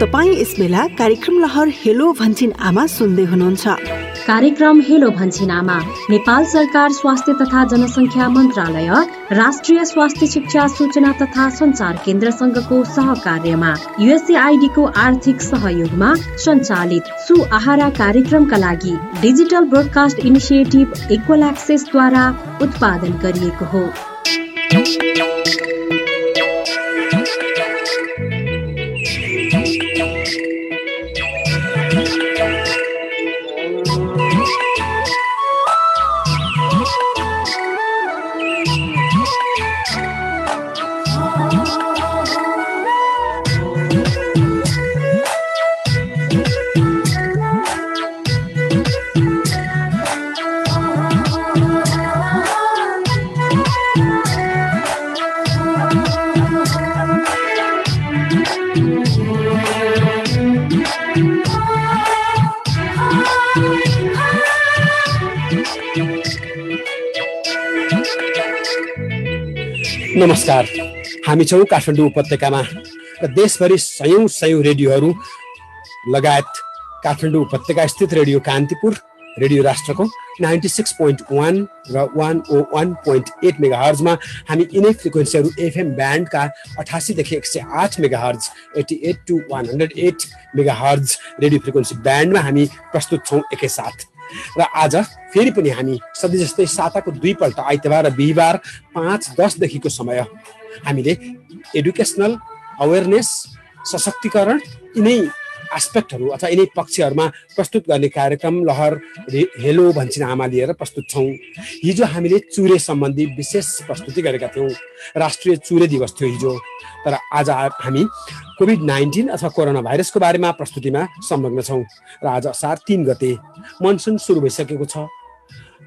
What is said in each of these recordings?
तपाईँ यस बेला कार्यक्रम लहर हेलो भन्छिन आमा सुन्दै हुनुहुन्छ। कार्यक्रम हेलो भन्छिन आमा नेपाल सरकार स्वास्थ्य तथा जनसङ्ख्या मन्त्रालय राष्ट्रिय स्वास्थ्य शिक्षा सूचना तथा सञ्चार केन्द्रसँगको सहकार्यमा युएसएआइडीको आर्थिक सहयोगमा सञ्चालित सु आहारा कार्यक्रमका लागि डिजिटल ब्रोडकास्ट इनिसिएटिभ इक्वल एक्सेसद्वारा उत्पादन गरिएको हो। नमस्कार। हामी छौँ काठमाडौँ उपत्यकामा र देशभरि सयौँ सयौँ रेडियोहरू लगायत काठमाडौँ उपत्यका स्थित रेडियो कान्तिपुर रेडियो राष्ट्रको नाइन्टी सिक्स पोइन्ट वान र one O one point eight mega हर्जमा हामी यिनै फ्रिक्वेन्सीहरू एफएम ब्यान्डका अठासीदेखि एक सय आठ megahertz eighty eight to one hundred eight megahertz radio frequency ब्यान्डमा हामी प्रस्तुत छौँ एकैसाथ र आज फेरि पनि हामी सधैँ जस्तै साताको दुईपल्ट आइतबार र बिहिबार पाँच दसदेखिको समय हामीले एडुकेसनल अवेरनेस सशक्तिकरण यिनै एस्पेक्टहरू अथवा यिनै पक्षहरूमा प्रस्तुत गर्ने कार्यक्रम लहर हेलो भन्छिन आमा लिएर प्रस्तुत छौँ। हिजो हामीले चुरे सम्बन्धी विशेष प्रस्तुति गरेका थियौँ। राष्ट्रिय चुरे दिवस थियो हिजो। तर आज हामी कोभिड नाइन्टिन अथवा कोरोना भाइरसको बारेमा प्रस्तुतिमा संलग्न छौँ र आज असार तिन गते मनसुन सुरु भइसकेको छ।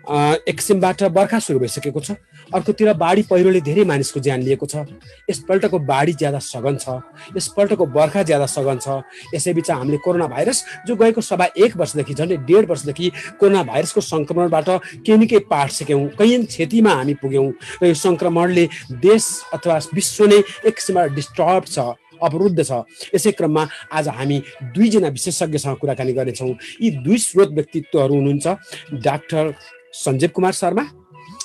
एक किसिमबाट बर्खा सुरु भइसकेको छ। अर्कोतिर बाढी पहिरोले धेरै मानिसको ज्यान लिएको छ। यसपल्टको बाढी ज्यादा सघन छ। यसपल्टको बर्खा ज्यादा सघन छ। यसैबिच हामीले कोरोना भाइरस जो गएको सभा एक वर्षदेखि झन्डै डेढ वर्षदेखि कोरोना भाइरसको सङ्क्रमणबाट केही न केही पाठ सिक्यौँ। कैयन क्षतिमा हामी पुग्यौँ र यो सङ्क्रमणले देश अथवा विश्व नै एक किसिमबाट डिस्टर्ब छ अवरुद्ध छ। यसै क्रममा आज हामी दुईजना विशेषज्ञसँग कुराकानी गर्नेछौँ। यी दुई स्रोत व्यक्तित्वहरू हुनुहुन्छ डाक्टर सञ्जीव कुमार शर्मा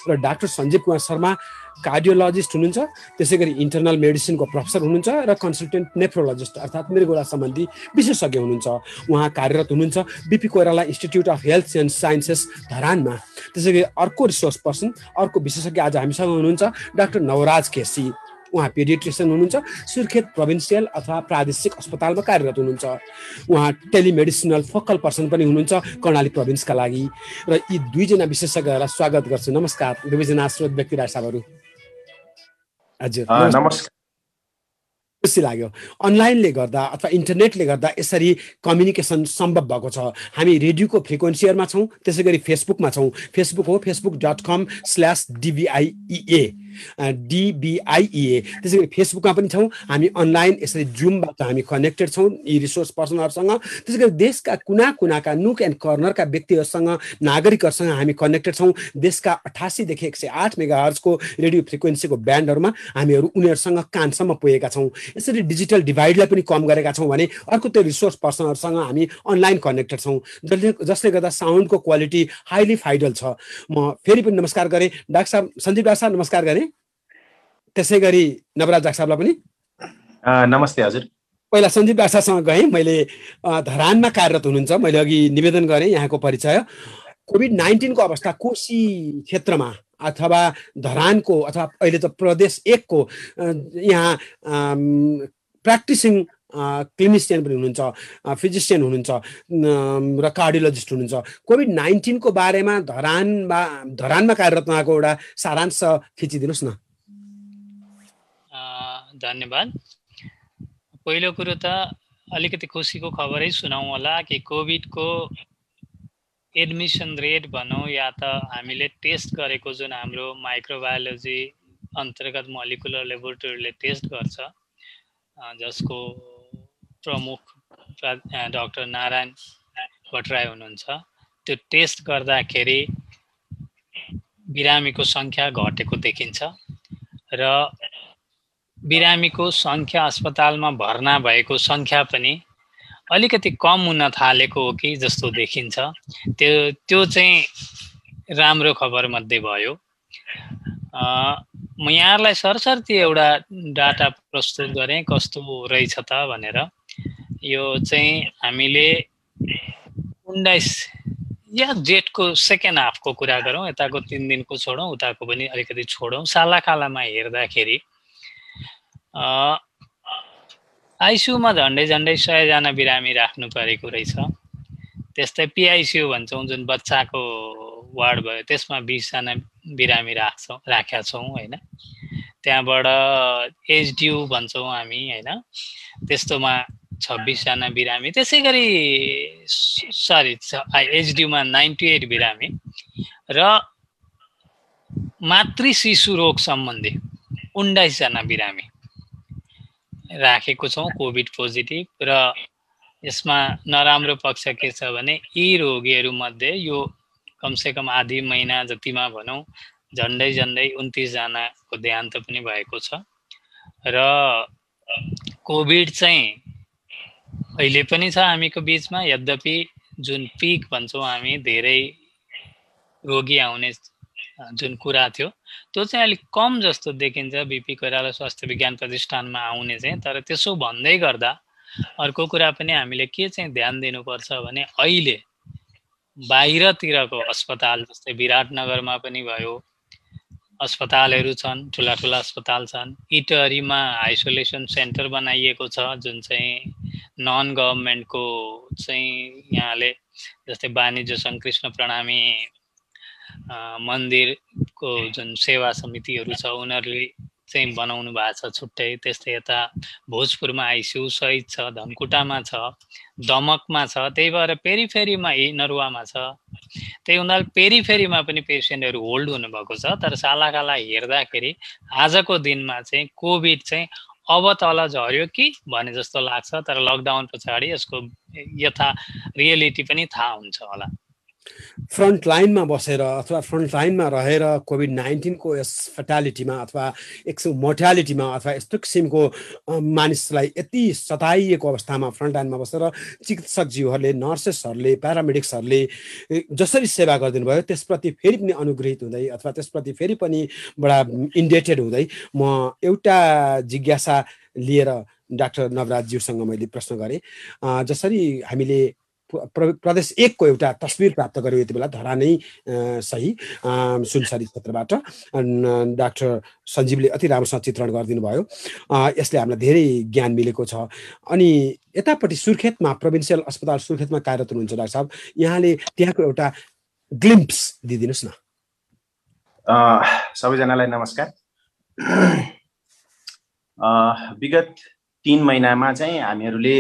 र डाक्टर सञ्जीव कुमार शर्मा कार्डियोलोजिस्ट हुनुहुन्छ। त्यसै गरी इन्टरनल मेडिसिनको प्रोफेसर हुनुहुन्छ र कन्सल्टेन्ट नेफ्रोलोजिस्ट अर्थात् मृगोला सम्बन्धी विशेषज्ञ हुनुहुन्छ। उहाँ कार्यरत हुनुहुन्छ BP Koirala institute of health and sciences धरानमा। त्यसै गरी अर्को रिसोर्स पर्सन अर्को विशेषज्ञ आज हामीसँग हुनुहुन्छ डाक्टर नवराज केसी। उहाँ पेडिट्रिसियन हुनुहुन्छ सुर्खेत प्रोभिन्सियल अथवा प्रादेशिक अस्पतालमा कार्यरत हुनुहुन्छ। उहाँ टेलिमेडिसिनल फोकल पर्सन पनि हुनुहुन्छ कर्णाली प्रोभिन्सका लागि। र यी दुईजना विशेषज्ञहरूलाई स्वागत गर्छु। नमस्कार दुवैजना स्रोत व्यक्ति साहबहरू हजुर नमस्कार। खुसी लाग्यो। अनलाइनले गर्दा अथवा इन्टरनेटले गर्दा यसरी कम्युनिकेसन सम्भव भएको छ। हामी रेडियोको फ्रिक्वेन्सीहरूमा छौँ त्यसै गरी फेसबुकमा छौँ। फेसबुक हो Facebook dot com slash DBIA DBIA त्यसै गरी फेसबुकमा पनि छौँ। हामी अनलाइन यसरी जुमबाट हामी कनेक्टेड छौँ यी रिसोर्स पर्सनहरूसँग। त्यसै गरी देशका कुना कुनाका नुक एन्ड कर्नरका व्यक्तिहरूसँग नागरिकहरूसँग हामी कनेक्टेड छौँ। देशका अठासीदेखि एक सय आठ मेगा हर्जको रेडियो फ्रिक्वेन्सीको ब्यान्डहरूमा हामीहरू उनीहरूसँग कानसम्म पुगेका छौँ। यसरी डिजिटल डिभाइडलाई पनि कम गरेका छौँ भने अर्को त्यो रिसोर्स पर्सनहरूसँग हामी अनलाइन कनेक्टेड छौँ। जसले जसले गर्दा साउन्डको क्वालिटी हाइली फाइडल छ। म फेरि पनि नमस्कार गरेँ। डाक्टर साहब सञ्जीव डाक्टर साहब नमस्कार गरेँ। त्यसै गरी नवराज डाक्टर साहबलाई पनि नमस्ते हजुर। पहिला सञ्जीव डाक्टरसँग गएँ। मैले धरानमा कार्यरत हुनुहुन्छ। मैले अघि निवेदन गरेँ यहाँको परिचय। कोभिड नाइन्टिनको अवस्था कोशी क्षेत्रमा अथवा धरानको अथवा अहिले त प्रदेश एकको यहाँ प्र्याक्टिसिङ क्लिनिसियन पनि हुनुहुन्छ फिजिसियन हुनुहुन्छ र कार्डियोलोजिस्ट हुनुहुन्छ। कोभिड नाइन्टिनको बारेमा धरानमा धरानमा कार्यरत उहाँको एउटा सारांश खिचिदिनुहोस् न। धन्यवाद। पहिलो कुरो त अलिकति खुसीको खबरै सुनाउँ होला कि कोभिडको एडमिसन रेट भनौँ या त हामीले टेस्ट गरेको जुन हाम्रो माइक्रोबायोलोजी अन्तर्गत मोलिकुलर लेबोरेटरीले टेस्ट गर्छ जसको प्रमुख डक्टर नारायण भट्टराई हुनुहुन्छ त्यो टेस्ट गर्दाखेरि बिरामीको सङ्ख्या घटेको देखिन्छ र बिरामीको सङ्ख्या अस्पतालमा भर्ना भएको सङ्ख्या पनि अलिकति कम हुन थालेको हो कि जस्तो देखिन्छ। त्यो त्यो चाहिँ राम्रो खबर मध्ये भयो म यहाँहरूलाई सरसर्ती एउटा डाटा प्रस्तुत गरेँ कस्तो रहेछ त भनेर। यो चाहिँ हामीले उन्नाइस या जेठको सेकेन्ड हाफको कुरा गरौँ यताको तिन दिनको छोडौँ उताको पनि अलिकति छोडौँ। सालाखालामा हेर्दाखेरि आइसियुमा झन्डै झन्डै सयजना बिरामी राख्नु परेको रहेछ। त्यस्तै पिआइसियु भन्छौँ जुन बच्चाको वार्ड भयो त्यसमा बिसजना बिरामी राख्छौँ राखेका छौँ होइन। त्यहाँबाट एचडियु भन्छौँ हामी होइन। त्यस्तोमा छब्बिसजना बिरामी। त्यसै गरी सरी एचडियुमा नाइन्टी एट बिरामी। र मातृ शिशु रोग सम्बन्धी उन्नाइसजना बिरामी। राखेको छौँ कोभिड पोजिटिभ र यसमा नराम्रो पक्ष के छ भने यी रोगीहरूमध्ये यो कमसेकम आधी महिना जतिमा भनौँ झन्डै झन्डै उन्तिसजनाको देहान्त पनि भएको छ र कोभिड चाहिँ अहिले पनि छ हामीको बिचमा यद्यपि जुन पिक भन्छौँ हामी धेरै रोगी आउने जुन कुरा थियो त्यो चाहिँ अलिक कम जस्तो देखिन्छ बिपी कोइराला स्वास्थ्य विज्ञान प्रतिष्ठानमा आउने चाहिँ। तर त्यसो भन्दै गर्दा अर्को कुरा पनि हामीले के चाहिँ ध्यान दिनुपर्छ भने अहिले बाहिरतिरको अस्पताल जस्तै विराटनगरमा पनि भयो अस्पतालहरू छन् ठुला ठुला अस्पताल छन् इटहरीमा आइसोलेसन सेन्टर बनाइएको छ जुन चाहिँ नन गभर्मेन्टको चाहिँ यहाँले जस्तै वाणिज्य सङ्घ कृष्ण प्रणामी मन्दिरको जुन सेवा समितिहरू छ उनीहरूले चाहिँ बनाउनु भएको छ छुट्टै। त्यस्तै यता भोजपुरमा आइसियु सहित छ धनकुटामा छ दमकमा छ त्यही भएर पेरिफेरीमा नरुवामा छ। त्यही हुनाले पेरिफेरीमा पनि पेसेन्टहरू होल्ड हुनुभएको छ तर सालाकाला हेर्दाखेरि आजको दिनमा चाहिँ कोभिड चाहिँ अब तल झऱ्यो कि भने जस्तो लाग्छ तर लकडाउन पछाडि यसको यथा रियलिटी पनि थाहा हुन्छ होला। फ्रन्ट लाइनमा बसेर अथवा फ्रन्ट लाइनमा रहेर कोभिड नाइन्टिनको यस फर्टालिटीमा अथवा एक मोर्टालिटीमा अथवा यस्तो किसिमको मानिसलाई यति सताइएको अवस्थामा फ्रन्ट लाइनमा बसेर चिकित्सकज्यूहरूले नर्सेसहरूले प्यारामेडिक्सहरूले जसरी सेवा गरिदिनु भयो त्यसप्रति फेरि पनि अनुग्रहित हुँदै अथवा त्यसप्रति फेरि पनि बडा इन्डेटेड हुँदै म एउटा जिज्ञासा लिएर डाक्टर नवराजज्यूसँग मैले प्रश्न गरेँ। जसरी हामीले प्रदेश एकको एउटा तस्विर प्राप्त गर्यो यति बेला धरा नै सही सुनसरी क्षेत्रबाट। डाक्टर सञ्जीवले अति राम्रोसँग चित्रण गरिदिनु भयो यसले हामीलाई धेरै ज्ञान मिलेको छ। अनि यतापट्टि सुर्खेतमा प्रोभिन्सियल अस्पताल सुर्खेतमा कार्यरत हुनुहुन्छ डाक्टर साहब। यहाँले त्यहाँको एउटा ग्लिम्प्स दिइदिनुहोस् न। सबैजनालाई नमस्कार। विगत तिन महिनामा चाहिँ हामीहरूले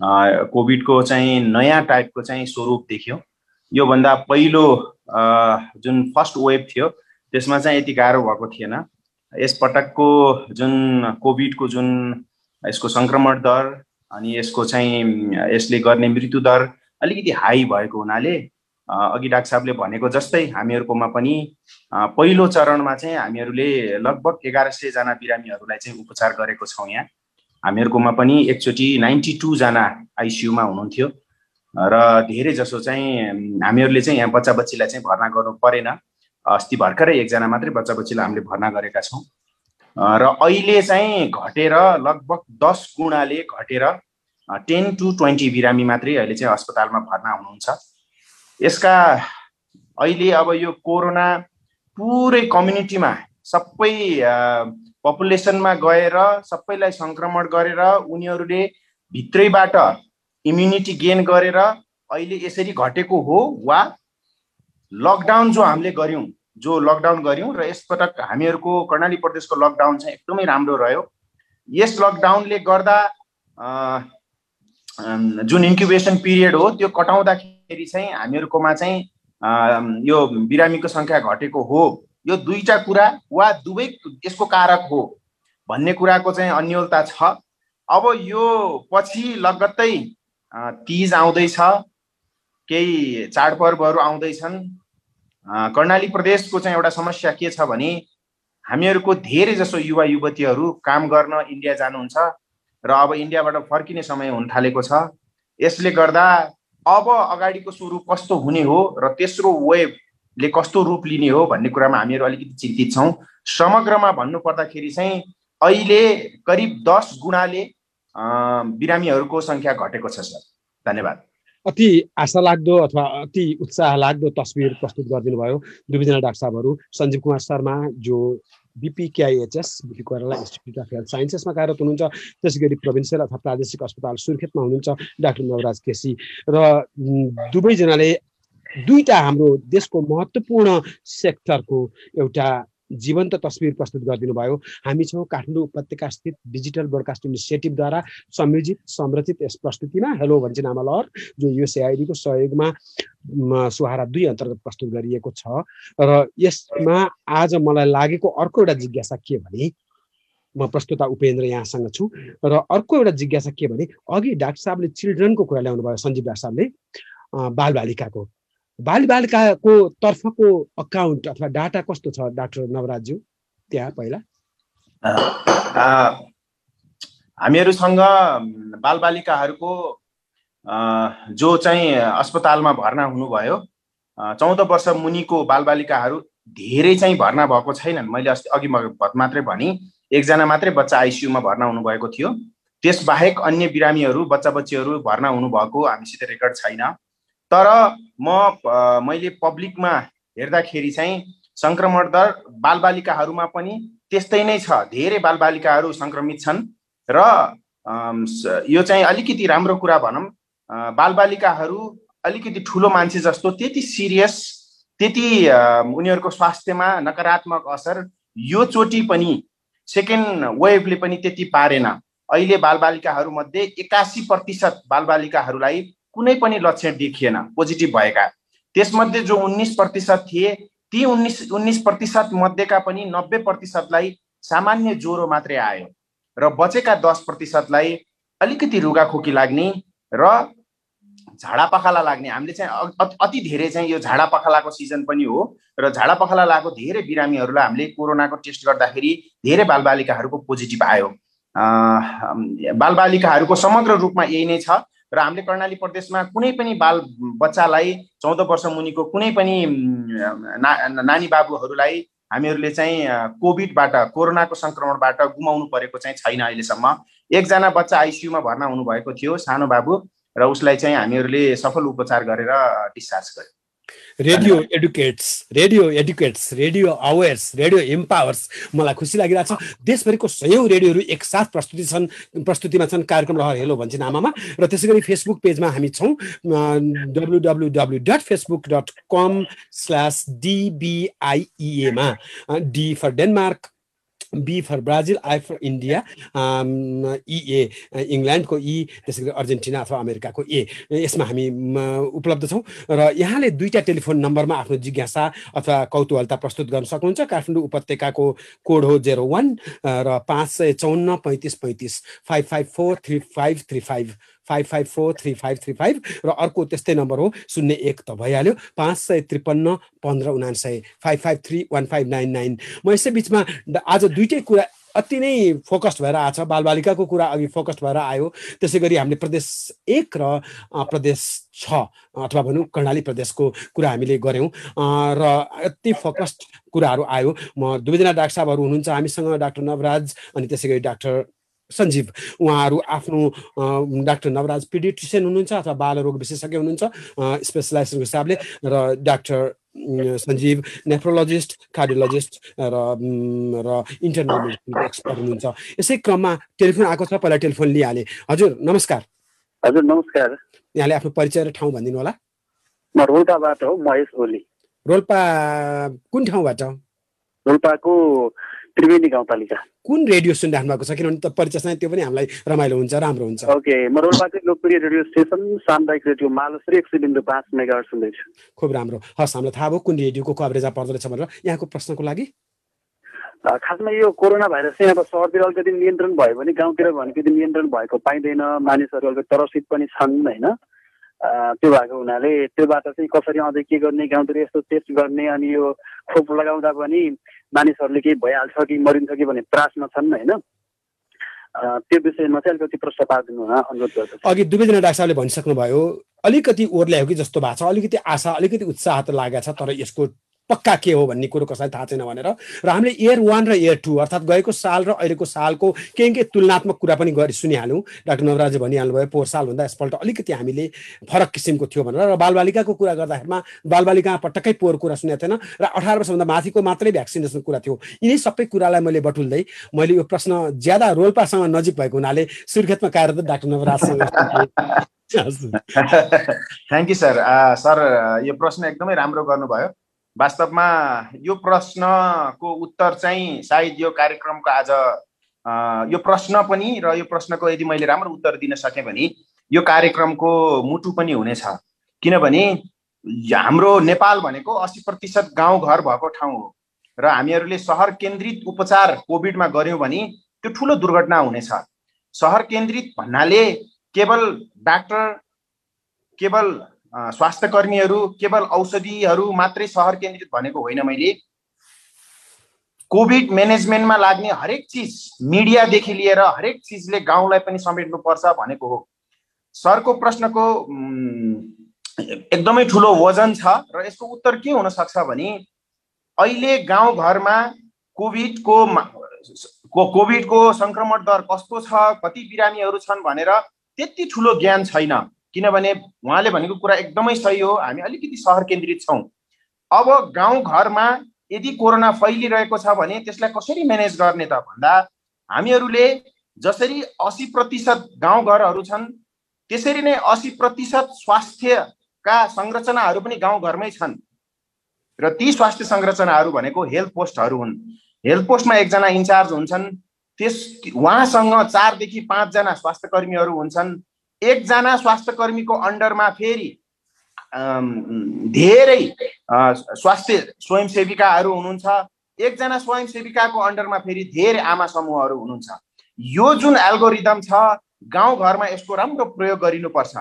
कोभिडको चाहिँ नयाँ टाइपको चाहिँ स्वरूप देख्यो। योभन्दा पहिलो जुन फर्स्ट वेभ थियो त्यसमा चाहिँ यति गाह्रो भएको थिएन। यसपटकको जुन कोभिडको जुन यसको सङ्क्रमण दर अनि यसको चाहिँ यसले गर्ने मृत्यु दर अलिकति हाई भएको हुनाले अघि डाक्टर साहबले भनेको जस्तै हामीहरूकोमा पनि पहिलो चरणमा चाहिँ हामीहरूले लगभग एघार सयजना बिरामीहरूलाई चाहिँ उपचार गरेको छौँ यहाँ। हामीहरूकोमा पनि एकचोटि नाइन्टी टूजना आइसियुमा हुनुहुन्थ्यो। र धेरै जसो चाहिँ हामीहरूले चाहिँ यहाँ बच्चा बच्चीलाई चाहिँ भर्ना गर्नु परेन। अस्ति भर्खरै एकजना मात्रै बच्चा बच्चीलाई हामीले भर्ना गरेका छौँ। र अहिले चाहिँ घटेर लगभग दस गुणाले घटेर टेन टु ट्वेन्टी बिरामी मात्रै अहिले चाहिँ अस्पतालमा भर्ना हुनुहुन्छ। यसका अहिले अब यो कोरोना पुरै कम्युनिटीमा सबै पपुलेसनमा गएर सबैलाई सङ्क्रमण गरेर उनीहरूले भित्रैबाट इम्युनिटी गेन गरेर अहिले यसरी घटेको हो वा लकडाउन जो हामीले गऱ्यौँ जो लकडाउन गऱ्यौँ र यसपटक हामीहरूको कर्णाली प्रदेशको लकडाउन चाहिँ एकदमै राम्रो रह्यो। यस लकडाउनले गर्दा जुन इन्क्युबेसन पिरियड हो त्यो कटाउँदाखेरि चाहिँ हामीहरूकोमा चाहिँ यो बिरामीको सङ्ख्या घटेको हो। यो दुईटा कुरा वा दुवै यसको कारक हो भन्ने कुराको चाहिँ अन्यलता छ। अब यो पछि लगत्तै तिज आउँदैछ केही चाडपर्वहरू आउँदैछन्। कर्णाली प्रदेशको चाहिँ एउटा समस्या के छ भने हामीहरूको धेरै जसो युवा युवतीहरू काम गर्न इन्डिया जानुहुन्छ र अब इन्डियाबाट फर्किने समय हुन थालेको छ। यसले गर्दा अब अगाडिको स्वरूप कस्तो हुने हो र तेस्रो वेबले कस्तो रूप लिने हो भन्ने कुरामा हामीहरू अलिकति चिन्तित छौँ। समग्रमा भन्नुपर्दाखेरि चाहिँ अहिले करिब दस गुणाले बिरामीहरूको सङ्ख्या घटेको छ सर। धन्यवाद। अति आशा लाग्दो अथवा अति उत्साह लाग्दो तस्विर प्रस्तुत गरिदिनु भयो। दुवैजना डाक्टर साहबहरू सञ्जीव कुमार शर्मा जो BPKIHS BP Koirala institute of health साइन्सेसमा कार्यरत हुनुहुन्छ। त्यसै गरी प्रोभिन्सियल अथवा प्रादेशिक अस्पताल सुर्खेतमा हुनुहुन्छ डाक्टर नवराज केसी। र दुवैजनाले दुईवटा हाम्रो देशको महत्त्वपूर्ण सेक्टरको एउटा जीवन्त तस्विर प्रस्तुत गरिदिनु भयो। हामी छौँ काठमाडौँ उपत्यका स्थित डिजिटल ब्रोडकास्ट इनिसिएटिभद्वारा संयोजित संरचित यस प्रस्तुतिमा। हेलो भन्छ नामा लहर जो युएसएआइडीको सहयोगमा सुहारा दुई अन्तर्गत प्रस्तुत गरिएको छ। र यसमा आज मलाई लागेको अर्को एउटा जिज्ञासा के भने म प्रस्तुता उपेन्द्र यहाँसँग छु। र अर्को एउटा जिज्ञासा के भने अघि डाक्टर साहबले चिल्ड्रनको कुरा ल्याउनु भयो सञ्जीव डाक्टर साहबले बालबालिकाको। बालबालिकाको तर्फको अकाउन्ट अथवा डाटा कस्तो छ डाक्टर नवराजज्यू त्यहाँ पहिला। हामीहरूसँग बालबालिकाहरूको जो चाहिँ अस्पतालमा भर्ना हुनुभयो चौध वर्ष मुनिको बालबालिकाहरू धेरै चाहिँ भर्ना भएको छैनन्। मैले अस्ति अघि मात्रै भने एकजना मात्रै बच्चा आइसियुमा भर्ना हुनुभएको थियो। त्यसबाहेक अन्य बिरामीहरू बच्चा बच्चीहरू भर्ना हुनुभएको हामीसित रेकर्ड छैन। तर म मैले पब्लिकमा हेर्दाखेरि चाहिँ सङ्क्रमण दर बालबालिकाहरूमा पनि त्यस्तै नै छ। धेरै बालबालिकाहरू सङ्क्रमित छन् र यो चाहिँ अलिकति राम्रो कुरा भनौँ। बालबालिकाहरू अलिकति ठुलो मान्छे जस्तो त्यति सिरियस त्यति उनीहरूको स्वास्थ्यमा नकारात्मक असर यो चोटि पनि सेकेन्ड वेभले पनि त्यति पारेन। अहिले बालबालिकाहरूमध्ये एकासी प्रतिशत बालबालिकाहरूलाई कुनै पनि लक्षण देखिएन पोजिटिभ भएका। त्यसमध्ये जो उन्नाइस प्रतिशत थिए ती उन्नाइस उन्नाइस प्रतिशत मध्येका पनि नब्बे प्रतिशतलाई सामान्य ज्वरो मात्रै आयो र बचेका दस प्रतिशतलाई अलिकति रुगाखोकी लाग्ने र झाडा पखाला लाग्ने। हामीले चाहिँ अति धेरै चाहिँ यो झाडा पखालाको सिजन पनि हो र झाडा पखाला लागेको धेरै बिरामीहरूलाई हामीले कोरोनाको टेस्ट गर्दाखेरि धेरै बालबालिकाहरूको पोजिटिभ आयो। बालबालिकाहरूको समग्र रूपमा यही नै छ। र हामीले कर्णाली प्रदेशमा कुनै पनि बाल बच्चालाई चौध वर्ष मुनिको कुनै पनि ना नानी बाबुहरूलाई हामीहरूले चाहिँ कोभिडबाट कोरोनाको सङ्क्रमणबाट गुमाउनु परेको चाहिँ छैन अहिलेसम्म। एकजना बच्चा आइसियुमा भर्ना हुनुभएको थियो सानो बाबु र उसलाई चाहिँ हामीहरूले सफल उपचार गरेर डिस्चार्ज गर्यौँ। Radio educates radio educates radio awares radio empowers मलाई खुसी लागिरहेको छ। देशभरिको सयौँ रेडियोहरू एकसाथ प्रस्तुति छन् प्रस्तुतिमा छन् कार्यक्रम रहर हेलो भन्छ नामामा र त्यसै गरी फेसबुक पेजमा हामी छौँ W W W dot Facebook dot com slash डिबिआइइएमा D for Denmark B for Brazil I for India E इङ्ल्यान्डको ई त्यसै गरी अर्जेन्टिना अथवा अमेरिकाको ए यसमा हामी उपलब्ध छौँ। र यहाँले दुईवटा टेलिफोन नम्बरमा आफ्नो जिज्ञासा अथवा कौतूहलता प्रस्तुत गर्न सक्नुहुन्छ। काठमाडौँ उपत्यकाको कोड हो जेरो वान र पाँच सय चौन्न पैँतिस पैँतिस five five four three five three five five five four three five three five र अर्को त्यस्तै नम्बर हो शून्य एक त भइहाल्यो। पाँच सय त्रिपन्न पन्ध्र उनासय five five three one five nine nine म यसै बिचमा आज दुइटै कुरा अति नै फोकस्ड भएर आएको छ। बालबालिकाको कुरा अघि फोकस्ड भएर आयो। त्यसै गरी हामीले प्रदेश एक र प्रदेश छ अथवा भनौँ कर्णाली प्रदेशको कुरा हामीले गऱ्यौँ। र अति फोकस्ड कुराहरू आयो। म दुवैजना डाक्टर साहबहरू हुनुहुन्छ। हामीसँग डाक्टर नवराज अनि त्यसै गरी डाक्टर सञ्जीव उहाँहरू आफ्नो डाक्टर नवराज पिडिट्रिसियन हुनुहुन्छ अथवा बालरोग विशेषज्ञ हुनुहुन्छ स्पेसलाइजेसनको हिसाबले र डाक्टर सञ्जीव नेफ्रोलोजिस्ट कार्डियोलोजिस्ट र र इन्टरनल मेडिसिनको एक्सपर्ट हुनुहुन्छ। यसै क्रममा टेलिफोन आएको छ पहिला टेलिफोन लिइहालेँ। हजुर नमस्कार। हजुर नमस्कार। यहाँले आफ्नो परिचय र ठाउँ भनिदिनु होला। म रोल्पाबाट हो महेश ओली। रोल्पा कुन ठाउँबाट? रोल्पाको त्रिवेणी गाउँपालिका कुन रेडियो सुनिराख्नु भएको छ? किनभने त परिचय त्यो पनि हामीलाई रमाइलो हुन्छ राम्रो हुन्छ। ओके म रोल्पाकै लोकप्रिय रेडियो स्टेसन सामुदायिक रेडियो मालश्री एक सय बिन्दु पाँच मेगा सुन्दैछु। खुब राम्रो। हस् हामीलाई थाहा भयो कुन रेडियोको कभरेजमा पर्दो रहेछ भनेर। यहाँको प्रश्नको लागि? खासमा यो कोरोना भाइरस चाहिँ अब सहरतिर अलिकति नियन्त्रण भयो भने गाउँतिर भने अलिकति नियन्त्रण भएको पाइँदैन। मानिसहरू अलिकति त्रसित पनि छन् होइन? त्यो भएको हुनाले त्योबाट चाहिँ कसरी अझै के गर्ने गाउँतिर यस्तो टेस्ट गर्ने अनि यो खोप लगाउँदा पनि मानिसहरूले केही भइहाल्छ कि मरिन्छ कि भन्ने त्रासमा छन् होइन? त्यो विषयमा चाहिँ अलिकति प्रश्न पारिदिनु हुन अनुरोध गर्दछु। अघि दुवैजना डाक्टर साहबले भनिसक्नुभयो अलिकति ओर्ल्यायो कि जस्तो भएको छ अलिकति आशा अलिकति उत्साह त लागेको छ तर यसको पक्का के हो भन्ने कुरो कसैलाई थाहा छैन भनेर। र हामीले इयर वान र इयर टू अर्थात् गएको साल र अहिलेको सालको केही केही तुलनात्मक कुरा पनि गरी सुनिहाल्यौँ डाक्टर नवराजले भनिहाल्नु भयो पोहोर सालभन्दा यसपल्ट अलिकति हामीले फरक किसिमको थियो भनेर र बालबालिकाको कुरा गर्दाखेरिमा बालबालिका पटक्कै पोहोर कुरा सुनेको थिएन र अठार वर्षभन्दा माथिको मात्रै भ्याक्सिनेसन कुरा थियो। यिनै सबै कुरालाई मैले बटुल्दै मैले यो प्रश्न ज्यादा रोल्पासँग नजिक भएको हुनाले सुर्खेतमा कार्यरत डाक्टर नवराजसँग थ्याङ्क यू सर सर यो प्रश्न एकदमै राम्रो गर्नुभयो। वास्तवमा यो प्रश्नको उत्तर चाहिँ सायद यो कार्यक्रमको आज यो प्रश्न पनि र यो प्रश्नको यदि मैले राम्रो उत्तर दिन सकेँ भने यो कार्यक्रमको मुटु पनि हुनेछ। किनभने हाम्रो नेपाल भनेको अस्सी प्रतिशत गाउँघर भएको ठाउँ हो र हामीहरूले सहर केन्द्रित उपचार कोभिडमा गऱ्यौँ भने त्यो ठुलो दुर्घटना हुनेछ। सहर केन्द्रित भन्नाले केवल डाक्टर केवल स्वास्थ्य कर्मीहरू केवल औषधिहरू मात्रै सहर केन्द्रित भनेको होइन मैले। कोभिड म्यानेजमेन्टमा लाग्ने हरेक चिज मिडियादेखि लिएर हरेक चिजले गाउँलाई पनि समेट्नुपर्छ भनेको हो। सरको प्रश्नको एकदमै ठुलो वजन छ र यसको उत्तर के हुन सक्छ भने अहिले गाउँघरमा कोभिडको कोभिडको सङ्क्रमण दर कस्तो छ कति बिरामीहरू छन् भनेर त्यति ठुलो ज्ञान छैन। किनभने उहाँले भनेको कुरा एकदमै सही हो। हामी अलिकति सहर केन्द्रित छौँ। अब गाउँघरमा यदि कोरोना फैलिरहेको छ भने त्यसलाई कसरी म्यानेज गर्ने त? भन्दा हामीहरूले जसरी असी प्रतिशत गाउँघरहरू छन् त्यसरी नै असी प्रतिशत स्वास्थ्यका संरचनाहरू पनि गाउँघरमै छन्। र ती स्वास्थ्य संरचनाहरू भनेको हेल्थ पोस्टहरू हुन्। हेल्थ पोस्टमा एकजना इन्चार्ज हुन्छन्। त्यस उहाँसँग चारदेखि पाँचजना स्वास्थ्य कर्मीहरू हुन्छन्। एकजना स्वास्थ्य कर्मीको अन्डरमा फेरि धेरै स्वास्थ्य स्वयंसेविकाहरू हुनुहुन्छ। एकजना स्वयंसेविकाको अन्डरमा फेरि धेरै आमा समूहहरू हुनुहुन्छ। यो जुन एल्गोरिदम छ गाउँघरमा यसको राम्रो प्रयोग गरिनुपर्छ।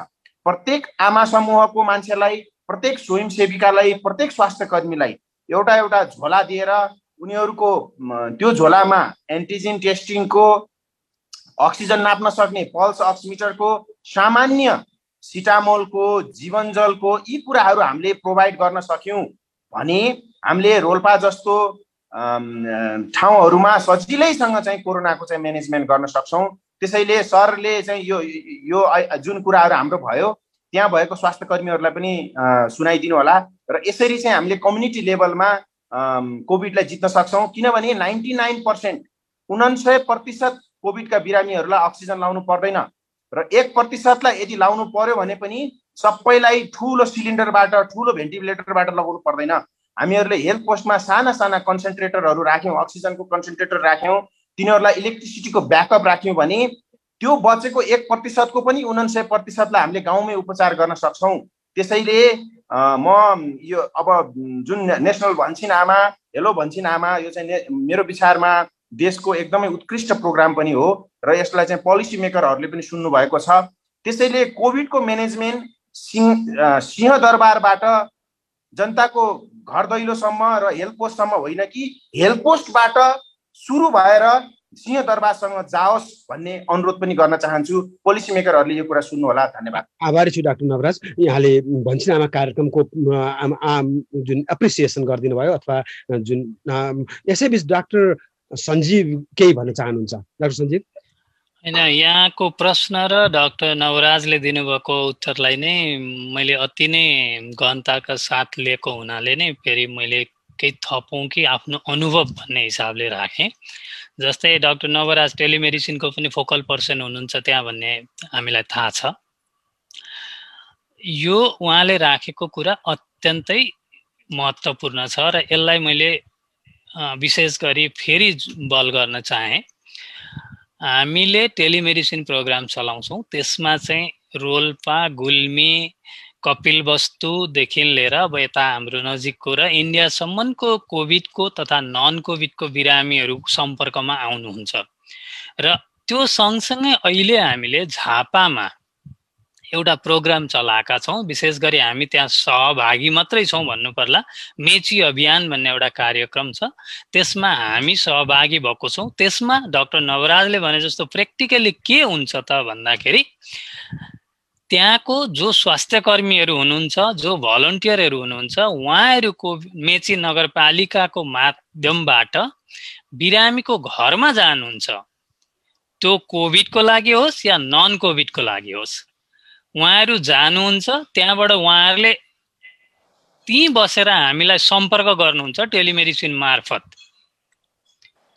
प्रत्येक आमा समूहको मान्छेलाई प्रत्येक स्वयंसेविकालाई प्रत्येक स्वास्थ्य कर्मीलाई एउटा एउटा झोला दिएर उनीहरूको त्यो झोलामा एन्टिजेन टेस्टिङको अक्सिजन नाप्न सक्ने पल्स अक्सिमिटरको सामान्य सिटामोलको जीवनजलको यी कुराहरू हामीले प्रोभाइड गर्न सक्यौँ भने हामीले रोल्पा जस्तो ठाउँहरूमा सजिलैसँग चाहिँ कोरोनाको चाहिँ म्यानेजमेन्ट गर्न सक्छौँ। त्यसैले सरले चाहिँ यो यो जुन कुराहरू हाम्रो भयो त्यहाँ भएको स्वास्थ्य कर्मीहरूलाई पनि सुनाइदिनु होला र यसरी चाहिँ हामीले कम्युनिटी लेभलमा कोभिडलाई जित्न सक्छौँ। किनभने नाइन्टी नाइन पर्सेन्ट उनान्सय प्रतिशत कोभिडका बिरामीहरूलाई अक्सिजन लाउनु पर्दैन। र एक प्रतिशतलाई यदि लाउनु पर्यो भने पनि सबैलाई ठुलो सिलिन्डरबाट ठुलो भेन्टिलेटरबाट लगाउनु पर्दैन। हामीहरूले हेल्थ पोस्टमा साना साना कन्सन्ट्रेटरहरू राख्यौँ अक्सिजनको कन्सन्ट्रेटर राख्यौँ तिनीहरूलाई इलेक्ट्रिसिटीको ब्याकअप राख्यौँ भने त्यो बचेको एक प्रतिशतको पनि उनान्सय प्रतिशतलाई हामीले गाउँमै उपचार गर्न सक्छौँ। त्यसैले म यो अब जुन नेसनल भन्छन् आमा हेलो भन्छन् आमा यो चाहिँ मेरो विचारमा देशको एकदमै उत्कृष्ट प्रोग्राम पनि हो र यसलाई चाहिँ पोलिसी मेकरहरूले पनि सुन्नु भएको छ। त्यसैले कोभिडको म्यानेजमेन्ट सिंह सिंहदरबारबाट जनताको घर दैलोसम्म र हेल्थ पोस्टसम्म होइन कि हेल्थ पोस्टबाट सुरु भएर सिंहदरबारसँग जाओस् भन्ने अनुरोध पनि गर्न चाहन्छु। पोलिसी मेकरहरूले यो कुरा सुन्नु होला धन्यवाद। आभारी छु डाक्टर नवराज। यहाँले भन्सिनामा कार्यक्रमको जुन एप्रिसिएसन गरिदिनु भयो अथवा जुन यसैबिच डाक्टर सञ्जीव केही भन्न चाहनुहुन्छ? डाक्टर सञ्जीव? होइन यहाँको प्रश्न र डाक्टर नवराजले दिनुभएको उत्तरलाई नै मैले अति नै गहनताका साथ लिएको हुनाले नै फेरि मैले केही थपौँ कि आफ्नो अनुभव भन्ने हिसाबले राखेँ। जस्तै डाक्टर नवराज टेलिमेडिसिनको पनि फोकल पर्सन हुनुहुन्छ त्यहाँ भन्ने हामीलाई थाहा छ। यो उहाँले राखेको कुरा अत्यन्तै महत्त्वपूर्ण छ र यसलाई मैले विशेष गरी फेरि बल गर्न चाहेँ। हामीले टेलिमेडिसिन प्रोग्राम चलाउँछौँ। त्यसमा चाहिँ रोल्पा गुल्मी कपिल वस्तुदेखि लिएर अब यता हाम्रो नजिकको र इन्डियासम्मको कोभिडको तथा नन कोभिडको बिरामीहरू सम्पर्कमा आउनुहुन्छ। र त्यो सँगसँगै अहिले हामीले झापामा एउटा प्रोग्राम चलाएका छौँ। विशेष गरी हामी त्यहाँ सहभागी मात्रै छौँ भन्नु पर्ला मेची अभियान भन्ने एउटा कार्यक्रम छ। त्यसमा हामी सहभागी भएको छौँ। त्यसमा डाक्टर नवराजले भने जस्तो प्र्याक्टिकली के हुन्छ त भन्दाखेरि त्यहाँको जो स्वास्थ्य कर्मीहरू हुनुहुन्छ जो भलन्टियरहरू हुनुहुन्छ उहाँहरूको मेची नगरपालिकाको माध्यमबाट बिरामीको घरमा जानुहुन्छ। त्यो कोभिडको लागि होस् या नन कोभिडको लागि होस्। उहाँहरू जानुहुन्छ त्यहाँबाट उहाँहरूले त्यहीँ बसेर हामीलाई सम्पर्क गर्नुहुन्छ टेलिमेडिसिन मार्फत।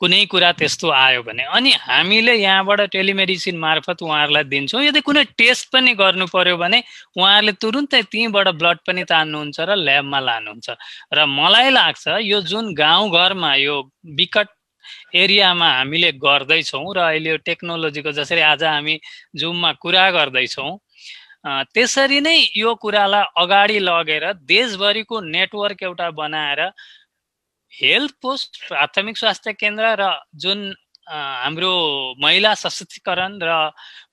कुनै कुरा त्यस्तो आयो भने। अनि हामीले यहाँबाट टेलिमेडिसिन मार्फत उहाँहरूलाई दिन्छौँ। यदि कुनै टेस्ट पनि गर्नु पर्यो भने उहाँहरूले तुरुन्तै त्यहीँबाट ब्लड पनि तान्नुहुन्छ र ल्याबमा लानुहुन्छ। र मलाई लाग्छ यो जुन गाउँघरमा यो विकट एरियामा हामीले गर्दैछौँ र अहिले यो टेक्नोलोजीको जसरी आज हामी जुममा कुरा गर्दैछौँ त्यसरी नै यो कुरालाई अगाडि लगेर देशभरिको नेटवर्क एउटा बनाएर हेल्थ पोस्ट प्राथमिक स्वास्थ्य केन्द्र र जुन हाम्रो महिला सशक्तिकरण र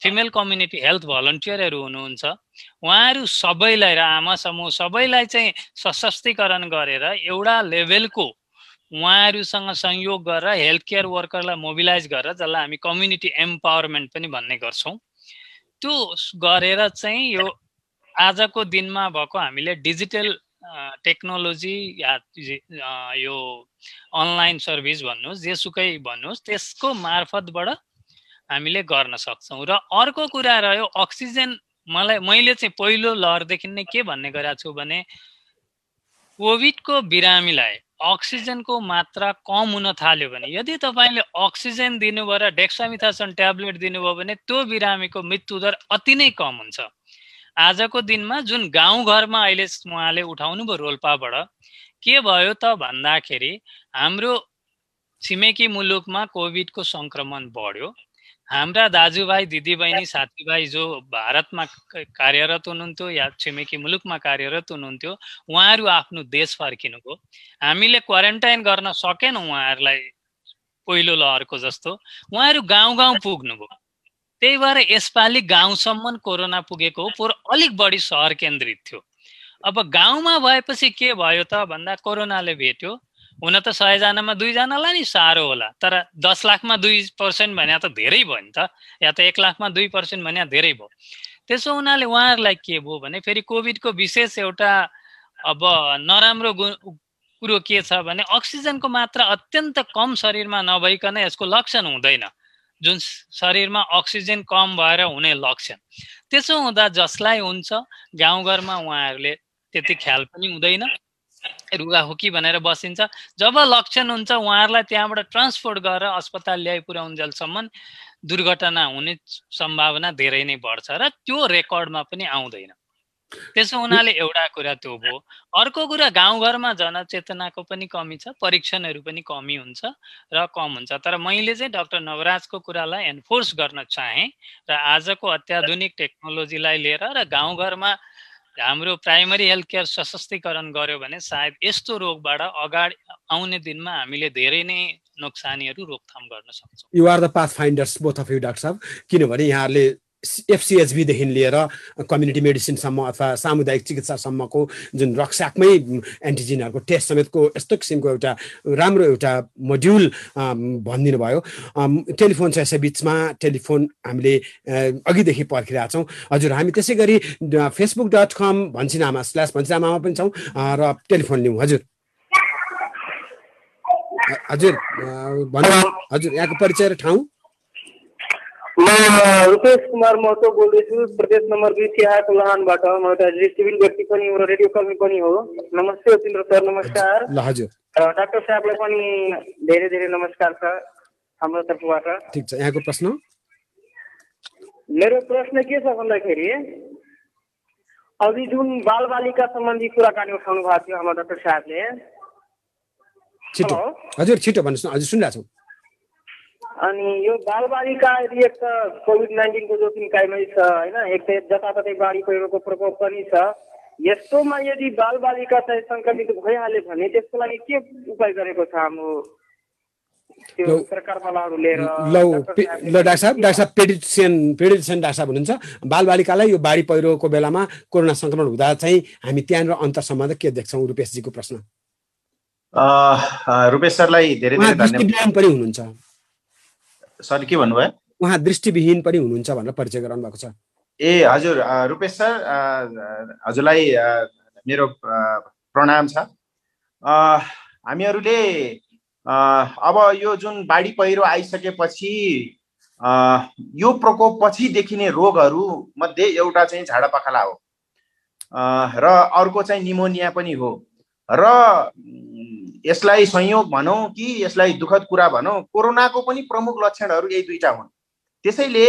फिमेल कम्युनिटी हेल्थ भलन्टियरहरू हुनुहुन्छ उहाँहरू सबैलाई र आमा समूह सबैलाई चाहिँ सशक्तिकरण गरेर एउटा लेभलको उहाँहरूसँग संयोग गरेर हेल्थ केयर वर्करलाई मोबिलाइज गरेर जसलाई हामी कम्युनिटी एम्पावरमेन्ट पनि भन्ने गर्छौँ। त्यो गरेर चाहिँ यो आजको दिनमा भएको हामीले डिजिटल टेक्नोलोजी या यो अनलाइन सर्भिस भन्नुहोस् जेसुकै भन्नुहोस् त्यसको मार्फतबाट हामीले गर्न सक्छौँ। र अर्को कुरा रह्यो अक्सिजन मलाई मैले चाहिँ पहिलो लहरदेखि नै के भन्ने गरेको छु भने कोभिडको बिरामीलाई अक्सिजनको मात्रा कम हुन थाल्यो भने यदि तपाईँले अक्सिजन दिनुभयो र डेक्सामिथासन ट्याब्लेट दिनुभयो भने त्यो बिरामीको मृत्युदर अति नै कम हुन्छ। आजको दिनमा जुन गाउँघरमा अहिले उहाँले उठाउनु भयो रोल्पाबाट के भयो त भन्दाखेरि हाम्रो छिमेकी मुलुकमा कोभिडको सङ्क्रमण बढ्यो। हाम्रा दाजुभाइ दिदीबहिनी साथीभाइ जो भारतमा कार्यरत हुनुहुन्थ्यो या छिमेकी मुलुकमा कार्यरत हुनुहुन्थ्यो उहाँहरू आफ्नो देश फर्किनुभयो। हामीले क्वारेन्टाइन गर्न सकेनौँ उहाँहरूलाई पहिलो लहरको जस्तो। उहाँहरू गाउँ गाउँ पुग्नुभयो। त्यही भएर यसपालि गाउँसम्म कोरोना पुगेको हो। पोहोर अलिक बढी सहर केन्द्रित थियो। अब गाउँमा भएपछि के भयो त भन्दा कोरोनाले भेट्यो। हुन त सयजनामा दुईजनालाई नि साह्रो होला। तर दस लाखमा दुई पर्सेन्ट भने त धेरै भयो नि त। या त एक लाखमा दुई पर्सेन्ट भने धेरै भयो। त्यसो हुनाले उहाँहरूलाई के भयो भने फेरि कोभिडको विशेष एउटा अब नराम्रो कुरो के छ भने अक्सिजनको मात्रा अत्यन्त कम शरीरमा नभइकन यसको लक्षण हुँदैन। जुन शरीरमा अक्सिजन कम भएर हुने लक्षण। त्यसो हुँदा जसलाई हुन्छ गाउँघरमा उहाँहरूले त्यति ख्याल पनि हुँदैन। रुगाखोकी भनेर बसिन्छ। जब लक्षण हुन्छ उहाँहरूलाई त्यहाँबाट ट्रान्सपोर्ट गरेर अस्पताल ल्याइ पुर्याउन्जेलसम्म दुर्घटना हुने सम्भावना धेरै नै बढ्छ र त्यो रेकर्डमा पनि आउँदैन। त्यसो हुनाले एउटा कुरा त्यो भयो। अर्को कुरा गाउँघरमा जनचेतनाको पनि कमी छ परीक्षणहरू पनि कमी हुन्छ र कम हुन्छ। तर मैले चाहिँ डाक्टर नवराजको कुरालाई एन्फोर्स गर्न चाहेँ र आजको अत्याधुनिक टेक्नोलोजीलाई लिएर र गाउँघरमा हाम्रो प्राइमरी हेल्थ केयर सशक्तिकरण गर्यो भने सायद यस्तो रोगबाट अगाडि आउने दिनमा हामीले धेरै नै नोक्सानीहरू रोकथाम गर्न सक्छौँ। You are the pathfinders both of you doctor साहब। किनभने यहाँहरूले एफसिएचबीदेखि लिएर कम्युनिटी मेडिसिनसम्म अथवा सामुदायिक चिकित्सासम्मको जुन रक्साकमै एन्टिजिनहरूको टेस्ट समेतको यस्तो किसिमको एउटा राम्रो एउटा मोड्युल भनिदिनु भयो। टेलिफोन छ यसै बिचमा। टेलिफोन हामीले अघिदेखि पर्खिरहेछौँ। हजुर हामी त्यसै गरी फेसबुक डट कम भन्सिनामा स्ल्यास भन्सिनामा पनि छौँ र टेलिफोन लिउँ। हजुर। हजुर भन्नु। हजुर यहाँको परिचय र ठाउँ? म रुपेश कुमार महतो बोल्दैछु। प्रदेश नम्बर दुई तिहार लहानबाट। म एउटा सिभिल व्यक्ति पनि हो रेडियो कर्मी पनि हो। नमस्ते उपिन्द्र सर नमस्कार। डाक्टर साहबलाई पनि धेरै धेरै नमस्कार छ हाम्रो तर्फबाट। ठिक छ। यहाँको प्रश्न? मेरो प्रश्न के छ भन्दाखेरि अघि जुन बालबालिका सम्बन्धी कुराकानी उठाउनु भएको थियो हाम्रो डाक्टर साहबले। छिटो। हजुर छिटो भन्नुहोस् न। हजुर सुनिरहेको छौँ। अनि यो बालबालिका यदि एक त कोभिड नाइन्टिनको जोखिमकाइमै छ होइन एक त जताततै बाढी पहिरोको प्रकोप पनि छ यस्तोमा यदि बालबालिका चाहिँ सङ्क्रमित भइहाल्यो भने त्यसको लागि के उपाय गरेको छ हाम्रो ल ल डाक्टर साहब डाक्टर साहब पेडिसन पेडिसन डाक्टर साहब हुनुहुन्छ। बालबालिकालाई यो बाढी पहिरोको बेलामा कोरोना सङ्क्रमण हुँदा चाहिँ हामी त्यहाँनिर अन्तर सम्बन्ध के देख्छौँ? रूपेशजीको प्रश्न। रुपेश सरलाई धेरै धेरै धन्यवाद। पनि हुनुहुन्छ। सर के भन्नुभयो? उहाँ दृष्टिविहीन पनि हुनुहुन्छ भनेर परिचय गराउनु भएको छ। ए हजुर रुपेश सर हजुरलाई मेरो प्रणाम छ। हामीहरूले अब यो जुन बाढी पहिरो आइसकेपछि यो प्रकोप पछि देखिने रोगहरू मध्ये एउटा चाहिँ झाडा पखाला हो र अर्को चाहिँ निमोनिया पनि हो। र यसलाई संयोग भनौँ कि यसलाई दुःखद कुरा भनौँ कोरोनाको पनि प्रमुख लक्षणहरू यही दुईवटा हुन्। त्यसैले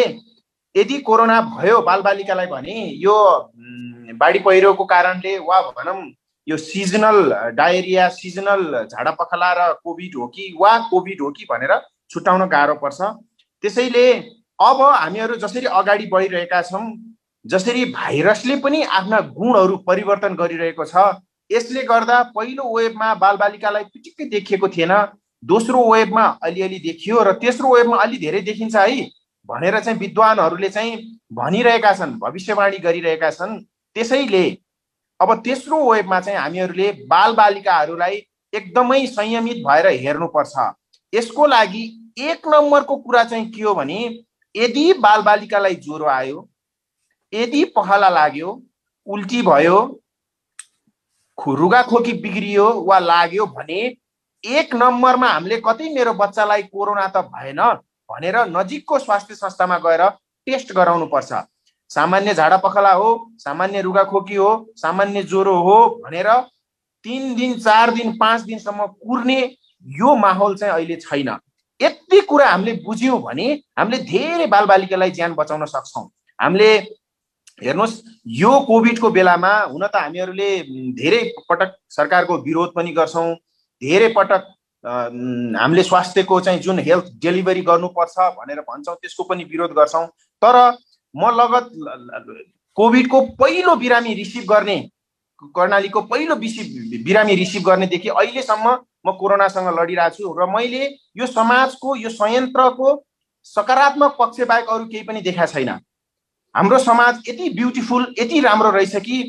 यदि कोरोना भयो बालबालिकालाई भने यो बाढी पहिरोको कारणले वा भनौँ यो सिजनल डायरिया सिजनल झाडा पखला र कोभिड हो कि वा कोभिड हो कि भनेर छुट्याउन गाह्रो पर्छ। त्यसैले अब हामीहरू जसरी अगाडि बढिरहेका छौँ जसरी भाइरसले पनि आफ्ना गुणहरू परिवर्तन गरिरहेको छ यसले गर्दा पहिलो वेबमा बालबालिकालाई पिटिक्कै देखिएको थिएन दोस्रो वेबमा अलिअलि देखियो र तेस्रो वेबमा अलि धेरै देखिन्छ है। भनेर चाहिँ विद्वानहरूले चाहिँ भनिरहेका छन् भविष्यवाणी गरिरहेका छन्। त्यसैले अब तेस्रो वेबमा चाहिँ हामीहरूले बालबालिकाहरूलाई एकदमै संयमित भएर हेर्नुपर्छ। यसको लागि एक नम्बरको कुरा चाहिँ के हो भने यदि बालबालिकालाई ज्वरो आयो यदि पहला लाग्यो उल्टी भयो रुगा खोकी बिग्रियो वा लाग्यो भने एक नम्बरमा हामीले कतै मेरो बच्चालाई कोरोना त भएन भनेर नजिकको स्वास्थ्य संस्थामा गएर टेस्ट गराउनु पर्छ सामान्य झाडा पखला हो सामान्य रुगाखोकी हो सामान्य ज्वरो हो भनेर तिन दिन चार दिन पाँच दिनसम्म कुर्ने यो माहौल चाहिँ अहिले छैन। यति कुरा हामीले बुझ्यौँ भने हामीले धेरै बालबालिकालाई ज्यान बचाउन सक्छौँ। हामीले हेर्नुहोस् यो कोभिडको बेलामा हुन त हामीहरूले धेरै पटक सरकारको विरोध पनि गर्छौँ धेरै पटक हामीले स्वास्थ्यको चाहिँ जुन हेल्थ डेलिभरी गर्नुपर्छ भनेर भन्छौँ त्यसको पनि विरोध गर्छौँ। तर म लगत कोभिडको पहिलो बिरामी रिसिभ गर्ने कर्णालीको पहिलो बिसिभ बिरामी रिसिभ गर्नेदेखि अहिलेसम्म म कोरोनासँग लडिरहेको छु र मैले यो समाजको यो संयन्त्रको सकारात्मक पक्ष बाहेक अरू केही पनि देखाएको छैन। हाम्रो समाज यति ब्युटिफुल यति राम्रो रहेछ कि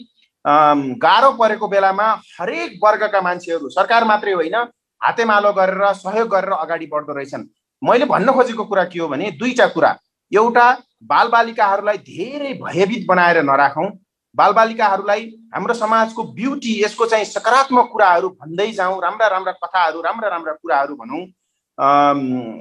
गाह्रो परेको बेलामा हरेक वर्गका मान्छेहरू सरकार मात्रै होइन हातेमालो गरेर सहयोग गरेर अगाडि बढ्दो रहेछन्। मैले भन्न खोजेको कुरा के हो भने दुईवटा कुरा। एउटा बालबालिकाहरूलाई धेरै भयभीत बनाएर नराखौँ। बालबालिकाहरूलाई हाम्रो समाजको ब्युटी यसको चाहिँ सकारात्मक कुराहरू भन्दै जाउँ राम्रा राम्रा कथाहरू राम्रा राम्रा कुराहरू भनौँ।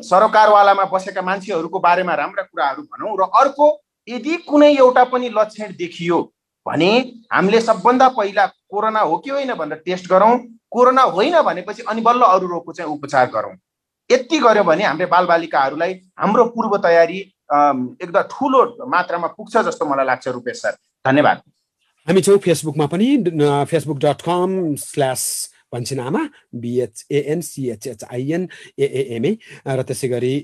सरकारवालामा बसेका मान्छेहरूको बारेमा राम्रा कुराहरू भनौँ र अर्को यदि कुनै एउटा पनि लक्षण देखियो भने हामीले सबभन्दा पहिला कोरोना हो कि होइन भनेर टेस्ट गरौँ। कोरोना होइन भनेपछि अनि बल्ल अरू रोगको चाहिँ उपचार गरौँ। यति गऱ्यो भने हाम्रो बालबालिकाहरूलाई हाम्रो पूर्व तयारी एकदम ठुलो मात्रामा पुग्छ जस्तो मलाई लाग्छ रुपेश सर। धन्यवाद। हामी छौँ फेसबुकमा पनि फेसबुक डट कम स्ल्यास भन्छन् आमा बिएचएएनसिएचएचआइएन एएएमए र त्यसै गरी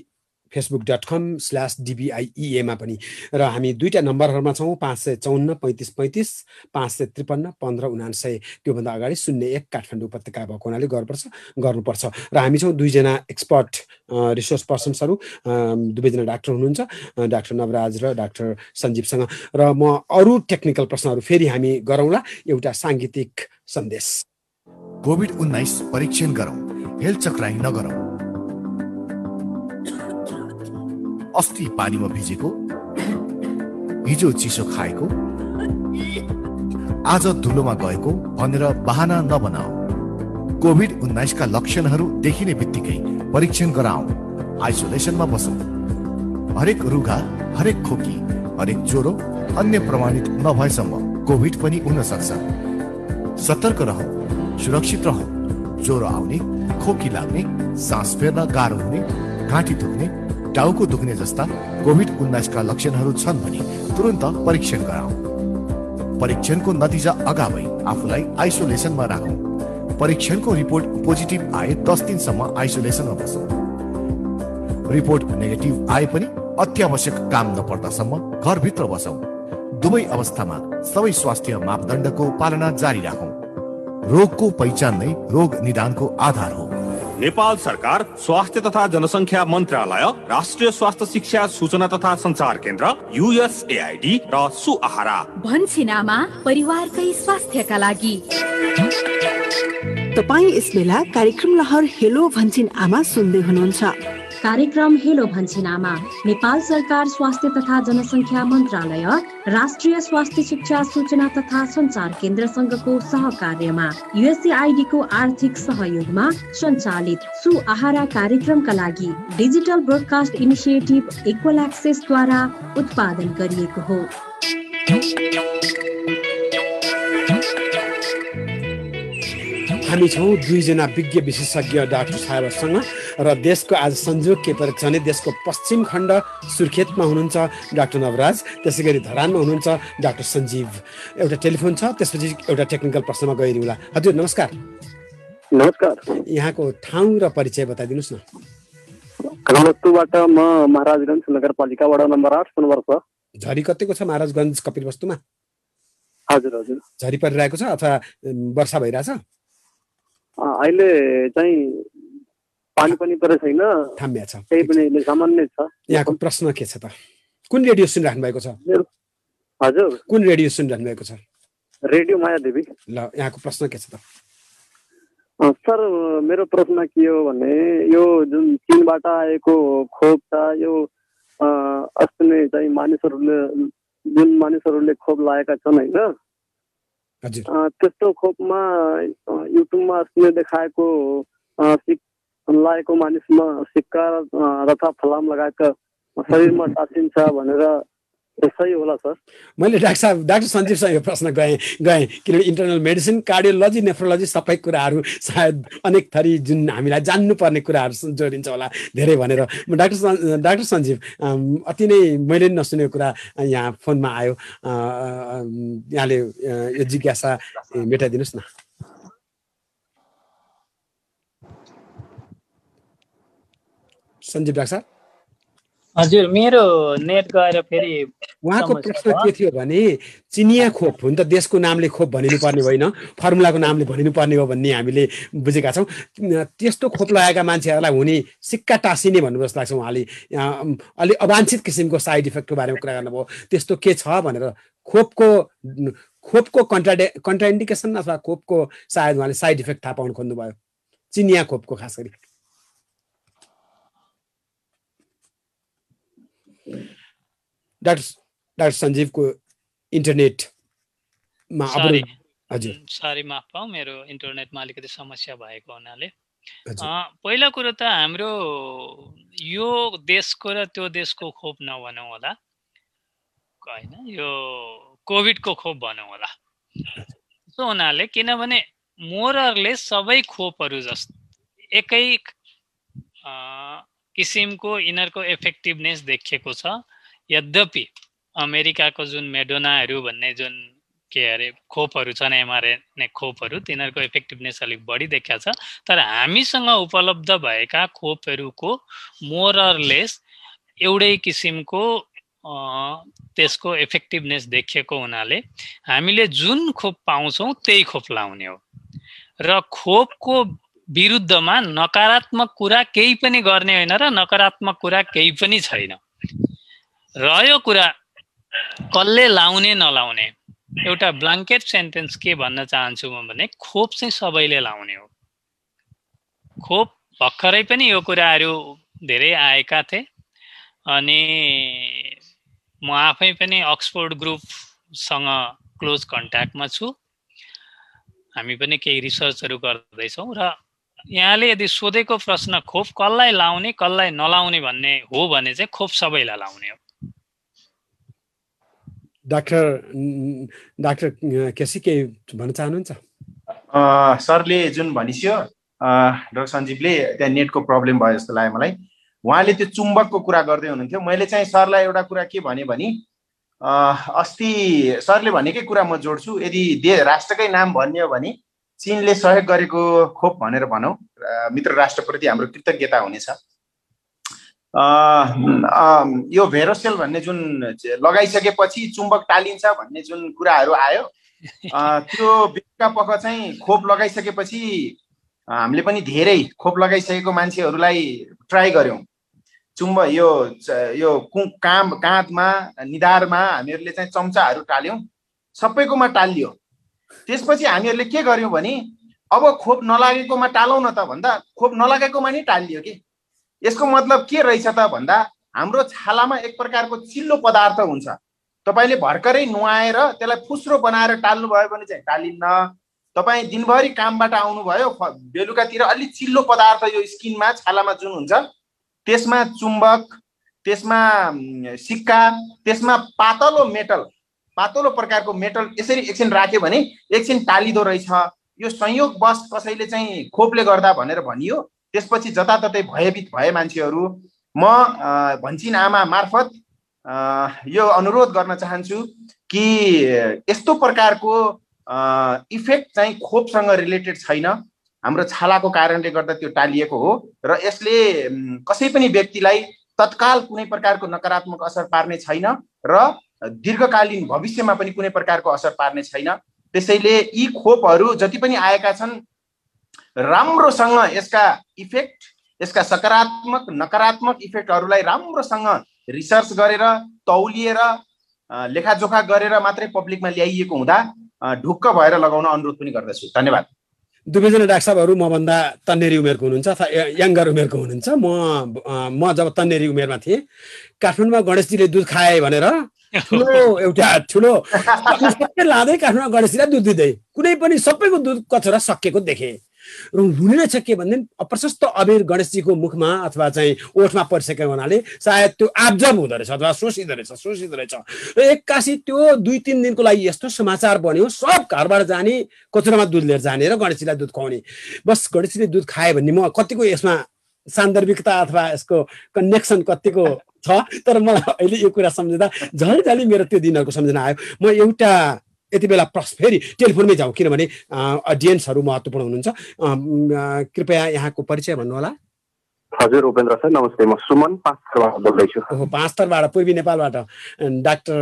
फेसबुक डट कम स्ल्यास डिबिआइइएमा पनि। र हामी दुईवटा नम्बरहरूमा छौँ पाँच सय चौन्न पैँतिस पैँतिस पाँच सय त्रिपन्न पन्ध्र उनासय त्योभन्दा अगाडि शून्य एक काठमाडौँ उपत्यका भएको हुनाले गर्नुपर्छ गर्नुपर्छ। र हामी छौँ दुईजना एक्सपर्ट रिसोर्स पर्सन्सहरू दुवैजना डाक्टर हुनुहुन्छ डाक्टर नवराज र डाक्टर सञ्जीवसँग। र म अरू टेक्निकल प्रश्नहरू फेरि हामी गरौँला एउटा साङ्गीतिक सन्देश। कोभिड उन्नाइस परीक्षण गरौँ हेल्थ चक्राइ नगरौँ। अस्ति पानीमा भिजेको? हिजो चिसो खाएको? आज धुलोमा गएको भनेर बाहना नबनाऊ। कोभिड उन्नाइसका लक्षणहरू देखिने बित्तिकै परीक्षण गराऊ। आइसोलेसनमा बसौँ। हरेक रुगा हरेक खोकी हरेक ज्वरो अन्य प्रमाणित नभएसम्म कोभिड पनि हुन सक्छ। सतर्क रह सुरक्षित रह। ज्वरो आउने खोकी लाग्ने सास फेर्न गाह्रो हुने घाँटी दुख्ने टाउको दुख्ने जस्ता कोभिड उन्नाइसका लक्षणहरू छन् भने तुरन्त परीक्षण गराउँ। परीक्षणको नतिजा अगावै आफूलाई आइसोलेसनमा राखौँ। परीक्षणको रिपोर्ट पोजिटिभ आए दस दिनसम्म आइसोलेसनमा बसौँ। रिपोर्ट नेगेटिभ आए पनि अत्यावश्यक काम नपर्दासम्म घरभित्र बसौँ। दुवै अवस्थामा सबै स्वास्थ्य मापदण्डको पालना जारी राखौँ। रोगको पहिचान नै रोग निदानको आधार हो। नेपाल सरकार स्वास्थ्य तथा जनसङ्ख्या मन्त्रालय राष्ट्रिय स्वास्थ्य शिक्षा सूचना तथा संचार केन्द्र युएसएआइडी र सुआहारा। भन्छिनामा परिवारकै स्वास्थ्यका लागि। तपाईँ यस बेला कार्यक्रम लहर हेलो भन्छिन आमा सुन्दै हुनुहुन्छ। कार्यक्रम हेलो भन्छिनामा नेपाल सरकार स्वास्थ्य तथा जनसङ्ख्या मन्त्रालय राष्ट्रिय स्वास्थ्य शिक्षा सूचना तथा सञ्चार केन्द्रसँगको सहकार्यमा युएसएआइडीको आर्थिक सहयोगमा सञ्चालित सुआहारा कार्यक्रमका लागि डिजिटल ब्रोडकास्ट इनिसिएटिभ इक्वल एक्सेसद्वारा उत्पादन गरिएको हो। हामी छौँ दुईजना विज्ञ विशेषज्ञ डाक्टर साहेबहरूसँग र देशको आज संयोग के परेको छ भने देशको पश्चिम खण्ड सुर्खेतमा हुनुहुन्छ डाक्टर नवराज त्यसै गरी धरानमा हुनुहुन्छ डाक्टर सञ्जीव। एउटा टेलिफोन छ त्यसपछि एउटा टेक्निकल प्रश्नमा गइरहला हजुर नमस्कार। नमस्कार। यहाँको ठाउँ र परिचय बताइदिनुहोस् न। म महाराजगञ्ज नगरपालिकाबाट नम्बर आठ झरी कतिको छ महाराजगञ्ज कपिलवस्तुमा? हजुर हजुर। झरी परिरहेको छ अथवा वर्षा भइरहेछ? अहिले चाहिँ पानी पनि परेको छैन। थाम्या छ। त्यही पनि सामान्य छ। यहाँको प्रश्न के छ त? कुन रेडियो सुनिराख्नु भएको छ हजुर। कुन रेडियो सुनिरहनु भएको छ? रेडियो माया देवी। ल यहाँको प्रश्न के छ त? सर मेरो प्रश्न के हो भने यो जुन चिनबाट आएको खोप छ यो अस्ति नै चाहिँ मानिसहरूले जुन मानिसहरूले खोप लगाएका छन् होइन? त्यस्तो खोपमा युट्युबमा अस्ति देखाएको लागेको मानिसमा सिक्का तथा फलाम लगाएका शरीरमा टाँसिन्छ भनेर होला सर। मैले डाक्टर साहब डाक्टर सञ्जीवसँग यो प्रश्न गएँ गएँ किनभने इन्टरनल मेडिसिन कार्डियोलोजी नेफ्रोलोजी सबै कुराहरू सायद अनेक थरी जुन हामीलाई जान्नुपर्ने कुराहरू जोडिन्छ होला धेरै भनेर। म डाक्टर डाक्टर सञ्जीव अति नै मैले नसुनेको कुरा यहाँ फोनमा आयो। यहाँले यो जिज्ञासा मेटाइदिनुहोस् न। सञ्जीव डाक्टर हजुर मेरो नेट गएर फेरि उहाँको प्रश्न के थियो भने चिनिया खोप हुन त देशको नामले खोप भनिनु पर्ने होइन फर्मुलाको नामले भनिनु पर्ने हो भन्ने हामीले बुझेका छौँ। त्यस्तो खोप लगाएका मान्छेहरूलाई हुने सिक्का टाँसिने भन्नु जस्तो लाग्छ उहाँले। अलिक अवाञ्छित किसिमको साइड इफेक्टको बारेमा कुरा गर्नुभयो। त्यस्तो के छ भनेर खोपको खोपको कन्ट्राडे कन्ट्राइन्डिकेसन अथवा खोपको सायद उहाँले साइड इफेक्ट थाहा पाउनु खोज्नुभयो। चिनिया खोपको खास गरी। डाक्टर डाक्टर सञ्जीवको इन्टरनेटमा हजुर सरी माफ पाऊ मेरो इन्टरनेटमा अलिकति समस्या भएको हुनाले। पहिला कुरो त हाम्रो यो देशको र त्यो देशको खोप नभनौँ होला। होइन यो कोभिडको खोप भनौँ होला। त्यो हुनाले किनभने मोररले सबै खोपहरू जस्तो एकै किसिमको यिनीहरूको इफेक्टिभनेस देखिएको छ। यद्यपि अमेरिकाको जुन मेडोनाहरू भन्ने जुन के अरे खोपहरू छन् एमआरएनए खोपहरू तिनीहरूको इफेक्टिभनेस अलिक बढी देखिया छ। तर हामीसँग उपलब्ध भएका खोपहरूको मोरलेस एउटै किसिमको त्यसको इफेक्टिभनेस देखिएको हुनाले हामीले जुन खोप पाउँछौँ त्यही खोप लाउने हो। र खोपको विरुद्धमा नकारात्मक कुरा केही पनि गर्ने होइन र नकारात्मक कुरा केही पनि छैन। रह्यो कुरा कसले लाउने नलाउने? एउटा ब्लाङ्केट सेन्टेन्स के भन्न चाहन्छु म भने खोप चाहिँ सबैले लाउने हो। खोप भर्खरै पनि यो कुराहरू धेरै आएका थिए अनि म आफै पनि अक्सफोर्ड ग्रुपसँग क्लोज कन्ट्याक्टमा छु। हामी पनि केही रिसर्चहरू गर्दैछौँ र यहाँले यदि सोधेको प्रश्न खोप कसलाई लाउने कसलाई नलाउने भन्ने हो भने चाहिँ खोप सबैलाई लाउने हो। डाक्टर डाक्टर केसी के भन्न चाहनुहुन्छ? सरले जुन भनिस्यो डाक्टर सञ्जीवले त्यहाँ नेटको प्रब्लम भयो जस्तो लाग्यो मलाई। उहाँले त्यो चुम्बकको कुरा गर्दै हुनुहुन्थ्यो। मैले चाहिँ सरलाई एउटा कुरा के भने भने अस्ति सरले भनेकै कुरा म जोड्छु। यदि दे राष्ट्रकै नाम भन्ने हो भने चिनले सहयोग गरेको खोप भनेर भनौँ। मित्र राष्ट्रप्रति हाम्रो कृतज्ञता हुनेछ। यो भेरोसेल भन्ने जुन लगाइसकेपछि चुम्बक टालिन्छ भन्ने जुन कुराहरू आयो त्यो बेलुका पख चाहिँ खोप लगाइसकेपछि हामीले पनि धेरै खोप लगाइसकेको मान्छेहरूलाई ट्राई गऱ्यौँ। चुम्ब यो यो कु काम काँधमा निधारमा हामीहरूले चाहिँ चम्चाहरू टाल्यौँ सबैकोमा टालियो। त्यसपछि हामीहरूले के गर्यौँ भने अब खोप नलागेकोमा टालौँ न त भन्दा खोप नलागेकोमा नि टालियो कि। यसको मतलब के रहेछ त भन्दा हाम्रो छालामा एक प्रकारको चिल्लो पदार्थ हुन्छ। तपाईँले भर्खरै नुहाएर त्यसलाई फुस्रो बनाएर टाल्नुभयो भने चाहिँ टालिन्न। तपाईँ दिनभरि कामबाट आउनुभयो बेलुकातिर अलिक चिल्लो पदार्थ यो स्किनमा छालामा जुन हुन्छ त्यसमा चुम्बक त्यसमा सिक्का त्यसमा पातलो मेटल पातलो प्रकारको मेटल यसरी एकछिन राख्यो भने एकछिन टालिदो रहेछ। यो संयोगवश कसैले चाहिँ खोपले गर्दा भनेर भनियो त्यसपछि जताततै भयभीत भए मान्छेहरू म भन्छिन आमा मार्फत यो अनुरोध गर्न चाहन्छु कि यस्तो प्रकारको इफेक्ट चाहिँ खोपसँग रिलेटेड छैन। हाम्रो छालाको कारणले गर्दा त्यो टालिएको हो र यसले कसै पनि व्यक्तिलाई तत्काल कुनै प्रकारको नकारात्मक असर पार्ने छैन र दीर्घकालीन भविष्यमा पनि कुनै प्रकारको असर पार्ने छैन। त्यसैले यी खोपहरू जति पनि आएका छन् राम्रोसँग यसका इफेक्ट यसका सकारात्मक नकारात्मक इफेक्टहरूलाई राम्रोसँग रिसर्च गरेर तौलिएर लेखाजोखा गरेर मात्रै पब्लिकमा ल्याइएको हुँदा ढुक्क भएर लगाउन अनुरोध पनि गर्दछु। धन्यवाद। दुवैजना डाक्टर साहबहरू मभन्दा तन्नेरी उमेरको हुनुहुन्छ अथवा यङ्गर उमेरको हुनुहुन्छ। म म जब तन्नेरी उमेरमा थिएँ काठमाडौँमा गणेशजीले दुध खाए भनेर ठुलो एउटा ठुलो सबै लाँदै काठमाडौँ गणेशजीलाई दुध दिँदै कुनै पनि सबैको दुध कचरा सकिएको देखेँ। हुने रहेछ के भने अप्रशस्त अबेर गणेशजीको मुखमा अथवा चाहिँ ओठमा परिसकेको हुनाले सायद त्यो आब्जर्भ हुँदो रहेछ अथवा सोसिँदो रहेछ सोसिँदो रहेछ र एक्कासी त्यो दुई तिन दिनको लागि यस्तो समाचार बन्यो सब घरबाट जाने कचरामा दुध लिएर जाने र गणेशजीलाई दुध खुवाउने। बस गणेशजीले दुध खायो भने म कतिको यसमा सान्दर्भिकता अथवा यसको कनेक्सन कतिको छ? तर मलाई अहिले यो कुरा सम्झँदा झन् मेरो त्यो दिनहरूको सम्झना आयो। म एउटा यति बेला प्रश्न फेरि टेलिफोनमै जाउँ। किनभने अडियन्सहरू महत्त्वपूर्ण हुनुहुन्छ। कृपया यहाँको परिचय भन्नुहोला। हजुर उपेन्द्र सर नमस्ते। म सुमन पाँचथरबाट बोल्दैछु। पाँचथरबाट पूर्वी नेपालबाट। डाक्टर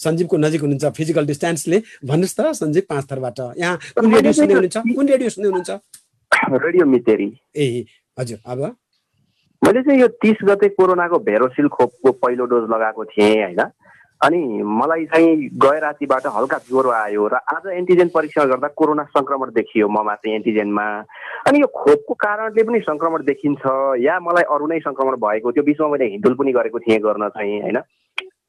सञ्जीवको नजिक हुनुहुन्छ। फिजिकल डिस्टेन्सले भन्नुहोस् त सञ्जीव पाँचथरबाट यहाँ कुन रेडियो सुन्दै हुनुहुन्छ कुन रेडियो सुन्दै हुनुहुन्छ रेडियो मितेरी। ए हजुर अब? मैले चाहिँ यो तिस गते कोरोनाको भेरोसिल खोपको पहिलो डोज लगाएको थिएँ होइन? अनि मलाई चाहिँ गए रातिबाट हल्का ज्वरो आयो र आज एन्टिजेन परीक्षण गर्दा कोरोना सङ्क्रमण देखियो ममा चाहिँ एन्टिजेनमा। अनि यो खोपको कारणले पनि सङ्क्रमण देखिन्छ या मलाई अरू नै सङ्क्रमण भएको त्यो बिचमा मैले हिन्दुल पनि गरेको थिएँ गर्न चाहिँ होइन?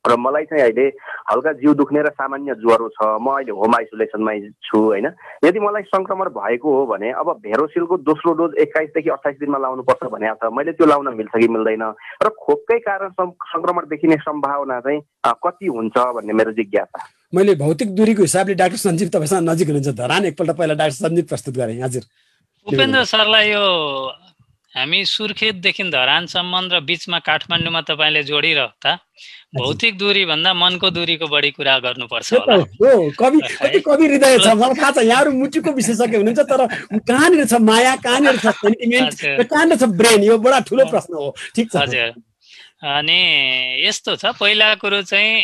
र मलाई चाहिँ अहिले हल्का जिउ दुख्ने र सामान्य ज्वरो छ। म अहिले होम आइसोलेसनमै छु होइन? यदि मलाई सङ्क्रमण भएको हो भने अब भेरोसिलको दोस्रो डोज एक्काइसदेखि अठाइस दिनमा लाउनुपर्छ भने छ मैले त्यो लाउन मिल्छ कि मिल्दैन? र खोपकै कारण सङ्क्रमण देखिने सम्भावना चाहिँ कति हुन्छ भन्ने मेरो जिज्ञासा। मैले भौतिक दूरीको हिसाबले डाक्टर सञ्जीव तपाईँसँग नजिक हुनुहुन्छ। धरान एकपल्ट पहिला डाक्टर सञ्जीव प्रस्तुत गरेँ। हजुर। उपेन्द्र सरलाई यो हामी सुर्खेतदेखि धरानसम्म र बिचमा काठमाडौँमा तपाईँले जोडिरहँदा भौतिक दूरी भन्दा मनको दूरीको बढी कुरा गर्नुपर्छ कवि कति कवि हृदय छ मलाई थाहा छ यहाँहरू मुटुको विशेषज्ञ हुनुहुन्छ तर कहाँनिर छ माया कहाँनिर छ सेन्टिमेन्ट कहाँनिर छ ब्रेन यो बडा ठुलो प्रश्न हो ठिक छ। हजुर। अनि यस्तो छ पहिला कुरो चाहिँ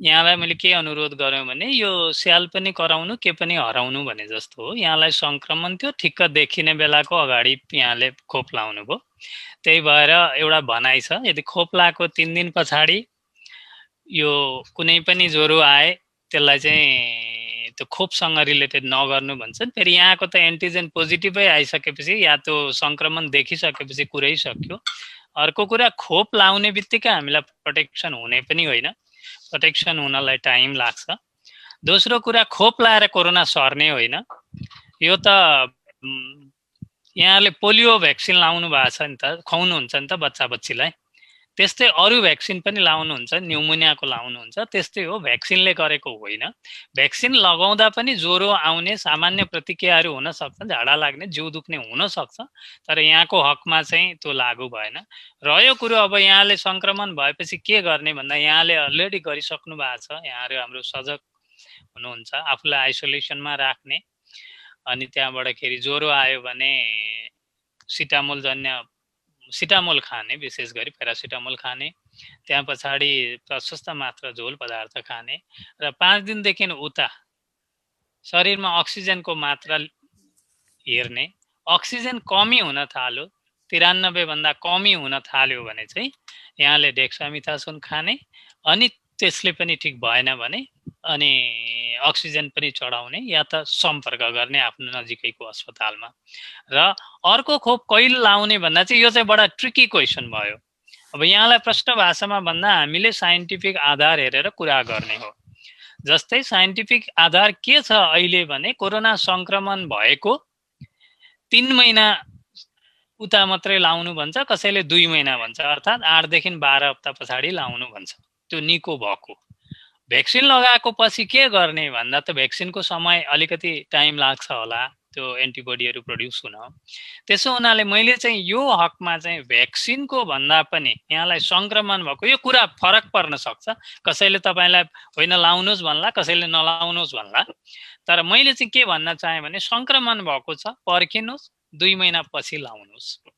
यहाँलाई मैले के अनुरोध गरेँ भने यो स्याल पनि कराउनु के पनि हराउनु भने जस्तो हो। यहाँलाई सङ्क्रमण थियो ठिक्क देखिने बेलाको अगाडि यहाँले खोप लाउनु भयो त्यही भएर एउटा भनाइ छ यदि खोप लाएको तिन दिन पछाडि यो कुनै पनि ज्वरो आए त्यसलाई चाहिँ त्यो खोपसँग रिलेटेड नगर्नु भन्छन्। फेरि यहाँको त एन्टिजेन पोजिटिभै आइसकेपछि या त्यो सङ्क्रमण देखिसकेपछि कुरै सक्यो। अर्को कुरा खोप लाउने बित्तिकै हामीलाई प्रोटेक्सन हुने पनि होइन। प्रोटेक्सन हुनलाई टाइम लाग्छ। दोस्रो कुरा खोप लाएर कोरोना सर्ने होइन। यो त यहाँले पोलियो भ्याक्सिन लाउनु भएको छ नि त खुवाउनुहुन्छ नि त बच्चा बच्चीलाई त्यस्तै अरू भ्याक्सिन पनि लाउनुहुन्छ न्युमोनियाको लाउनुहुन्छ त्यस्तै हो भ्याक्सिनले गरेको होइन। भ्याक्सिन लगाउँदा पनि ज्वरो आउने सामान्य प्रतिक्रियाहरू हुन सक्छ झाडा लाग्ने जिउ दुख्ने हुनसक्छ तर यहाँको हकमा चाहिँ त्यो लागु भएन। रह्यो कुरो अब यहाँले सङ्क्रमण भएपछि के गर्ने भन्दा यहाँले अलरेडी गरिसक्नु भएको छ यहाँहरू हाम्रो सजग हुनुहुन्छ आफूलाई आइसोलेसनमा राख्ने अनि त्यहाँबाटखेरि ज्वरो आयो भने सिटामोल जन्य सिटामोल खाने विशेष गरी प्यारासिटामोल खाने त्यहाँ पछाडि प्रशस्त मात्र झोल पदार्थ खाने र पाँच दिनदेखि उता शरीरमा अक्सिजनको मात्रा हेर्ने अक्सिजन कमी हुन थाल्यो तिरानब्बेभन्दा कमी हुन थाल्यो भने चाहिँ यहाँले डेक्सामिथासोन खाने अनि त्यसले पनि ठिक भएन भने अनि अक्सिजन पनि चढाउने या त सम्पर्क गर्ने आफ्नो नजिकैको अस्पतालमा। र अर्को खोप कहिले लाउने भन्दा चाहिँ यो चाहिँ बडा ट्रिकी क्वेसन भयो। अब यहाँलाई प्रश्न भाषामा भन्दा हामीले साइन्टिफिक आधार हेरेर कुरा गर्ने हो। जस्तै साइन्टिफिक आधार के छ अहिले भने कोरोना सङ्क्रमण भएको तिन महिना उता मात्रै लाउनु भन्छ कसैले दुई महिना भन्छ अर्थात् आठदेखि बाह्र हप्ता पछाडि लाउनु भन्छ। त्यो निको भएको। भ्याक्सिन लगाएको पछि के गर्ने? भन्दा त भ्याक्सिनको समय अलिकति टाइम लाग्छ होला त्यो एन्टिबडीहरू प्रड्युस हुन। त्यसो हुनाले मैले चाहिँ यो हकमा चाहिँ भ्याक्सिनको भन्दा पनि यहाँलाई सङ्क्रमण भएको यो कुरा फरक पर्न सक्छ। कसैले तपाईँलाई होइन लाउनुहोस् भन्ला कसैले नलाउनुहोस् भन्ला। तर मैले चाहिँ के भन्न चाहेँ भने सङ्क्रमण भएको छ पर्खिनुहोस् दुई महिना पछि लाउनुहोस्।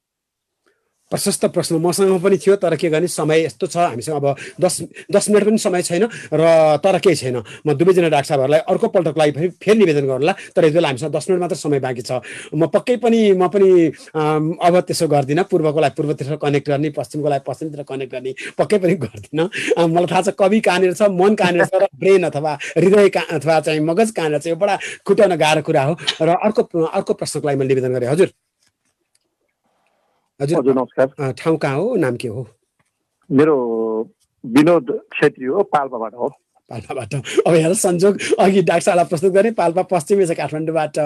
प्रशस्त प्रश्न। मसँग पनि थियो तर के गर्ने समय यस्तो छ। हामीसँग अब दस दस मिनट पनि समय छैन र तर केही छैन। म दुवैजना डाक्टर साहबहरूलाई अर्कोपल्टको लागि फेरि फेरि निवेदन गरौँला। तर यति बेला हामीसँग दस मिनट मात्र समय बाँकी छ। म पक्कै पनि म पनि अब त्यसो गर्दिनँ। पूर्वको लागि पूर्वतिर कनेक्ट गर्ने पश्चिमको लागि पश्चिमतिर कनेक्ट गर्ने पक्कै पनि गर्दिनँ। मलाई थाहा छ कवि कहाँनिर छ मन कहाँनिर छ र ब्रेन अथवा हृदय कहाँ अथवा चाहिँ मगज कहाँनिर छ यो बडा खुट्याउन गाह्रो कुरा हो। र अर्को अर्को प्रश्नको लागि मैले निवेदन गरेँ। हजुर। हजुर। नमस्कार। ठाउँ कहाँ हो? नाम के हो? मेरो विनोद छेत्री हो पाल्पाबाट हो। पाल्पाबाट। अब हेर संजोग अघि डाक्टर साहबलाई प्रस्तुत गरेँ पाल्पा पश्चिमै छ काठमाडौँबाट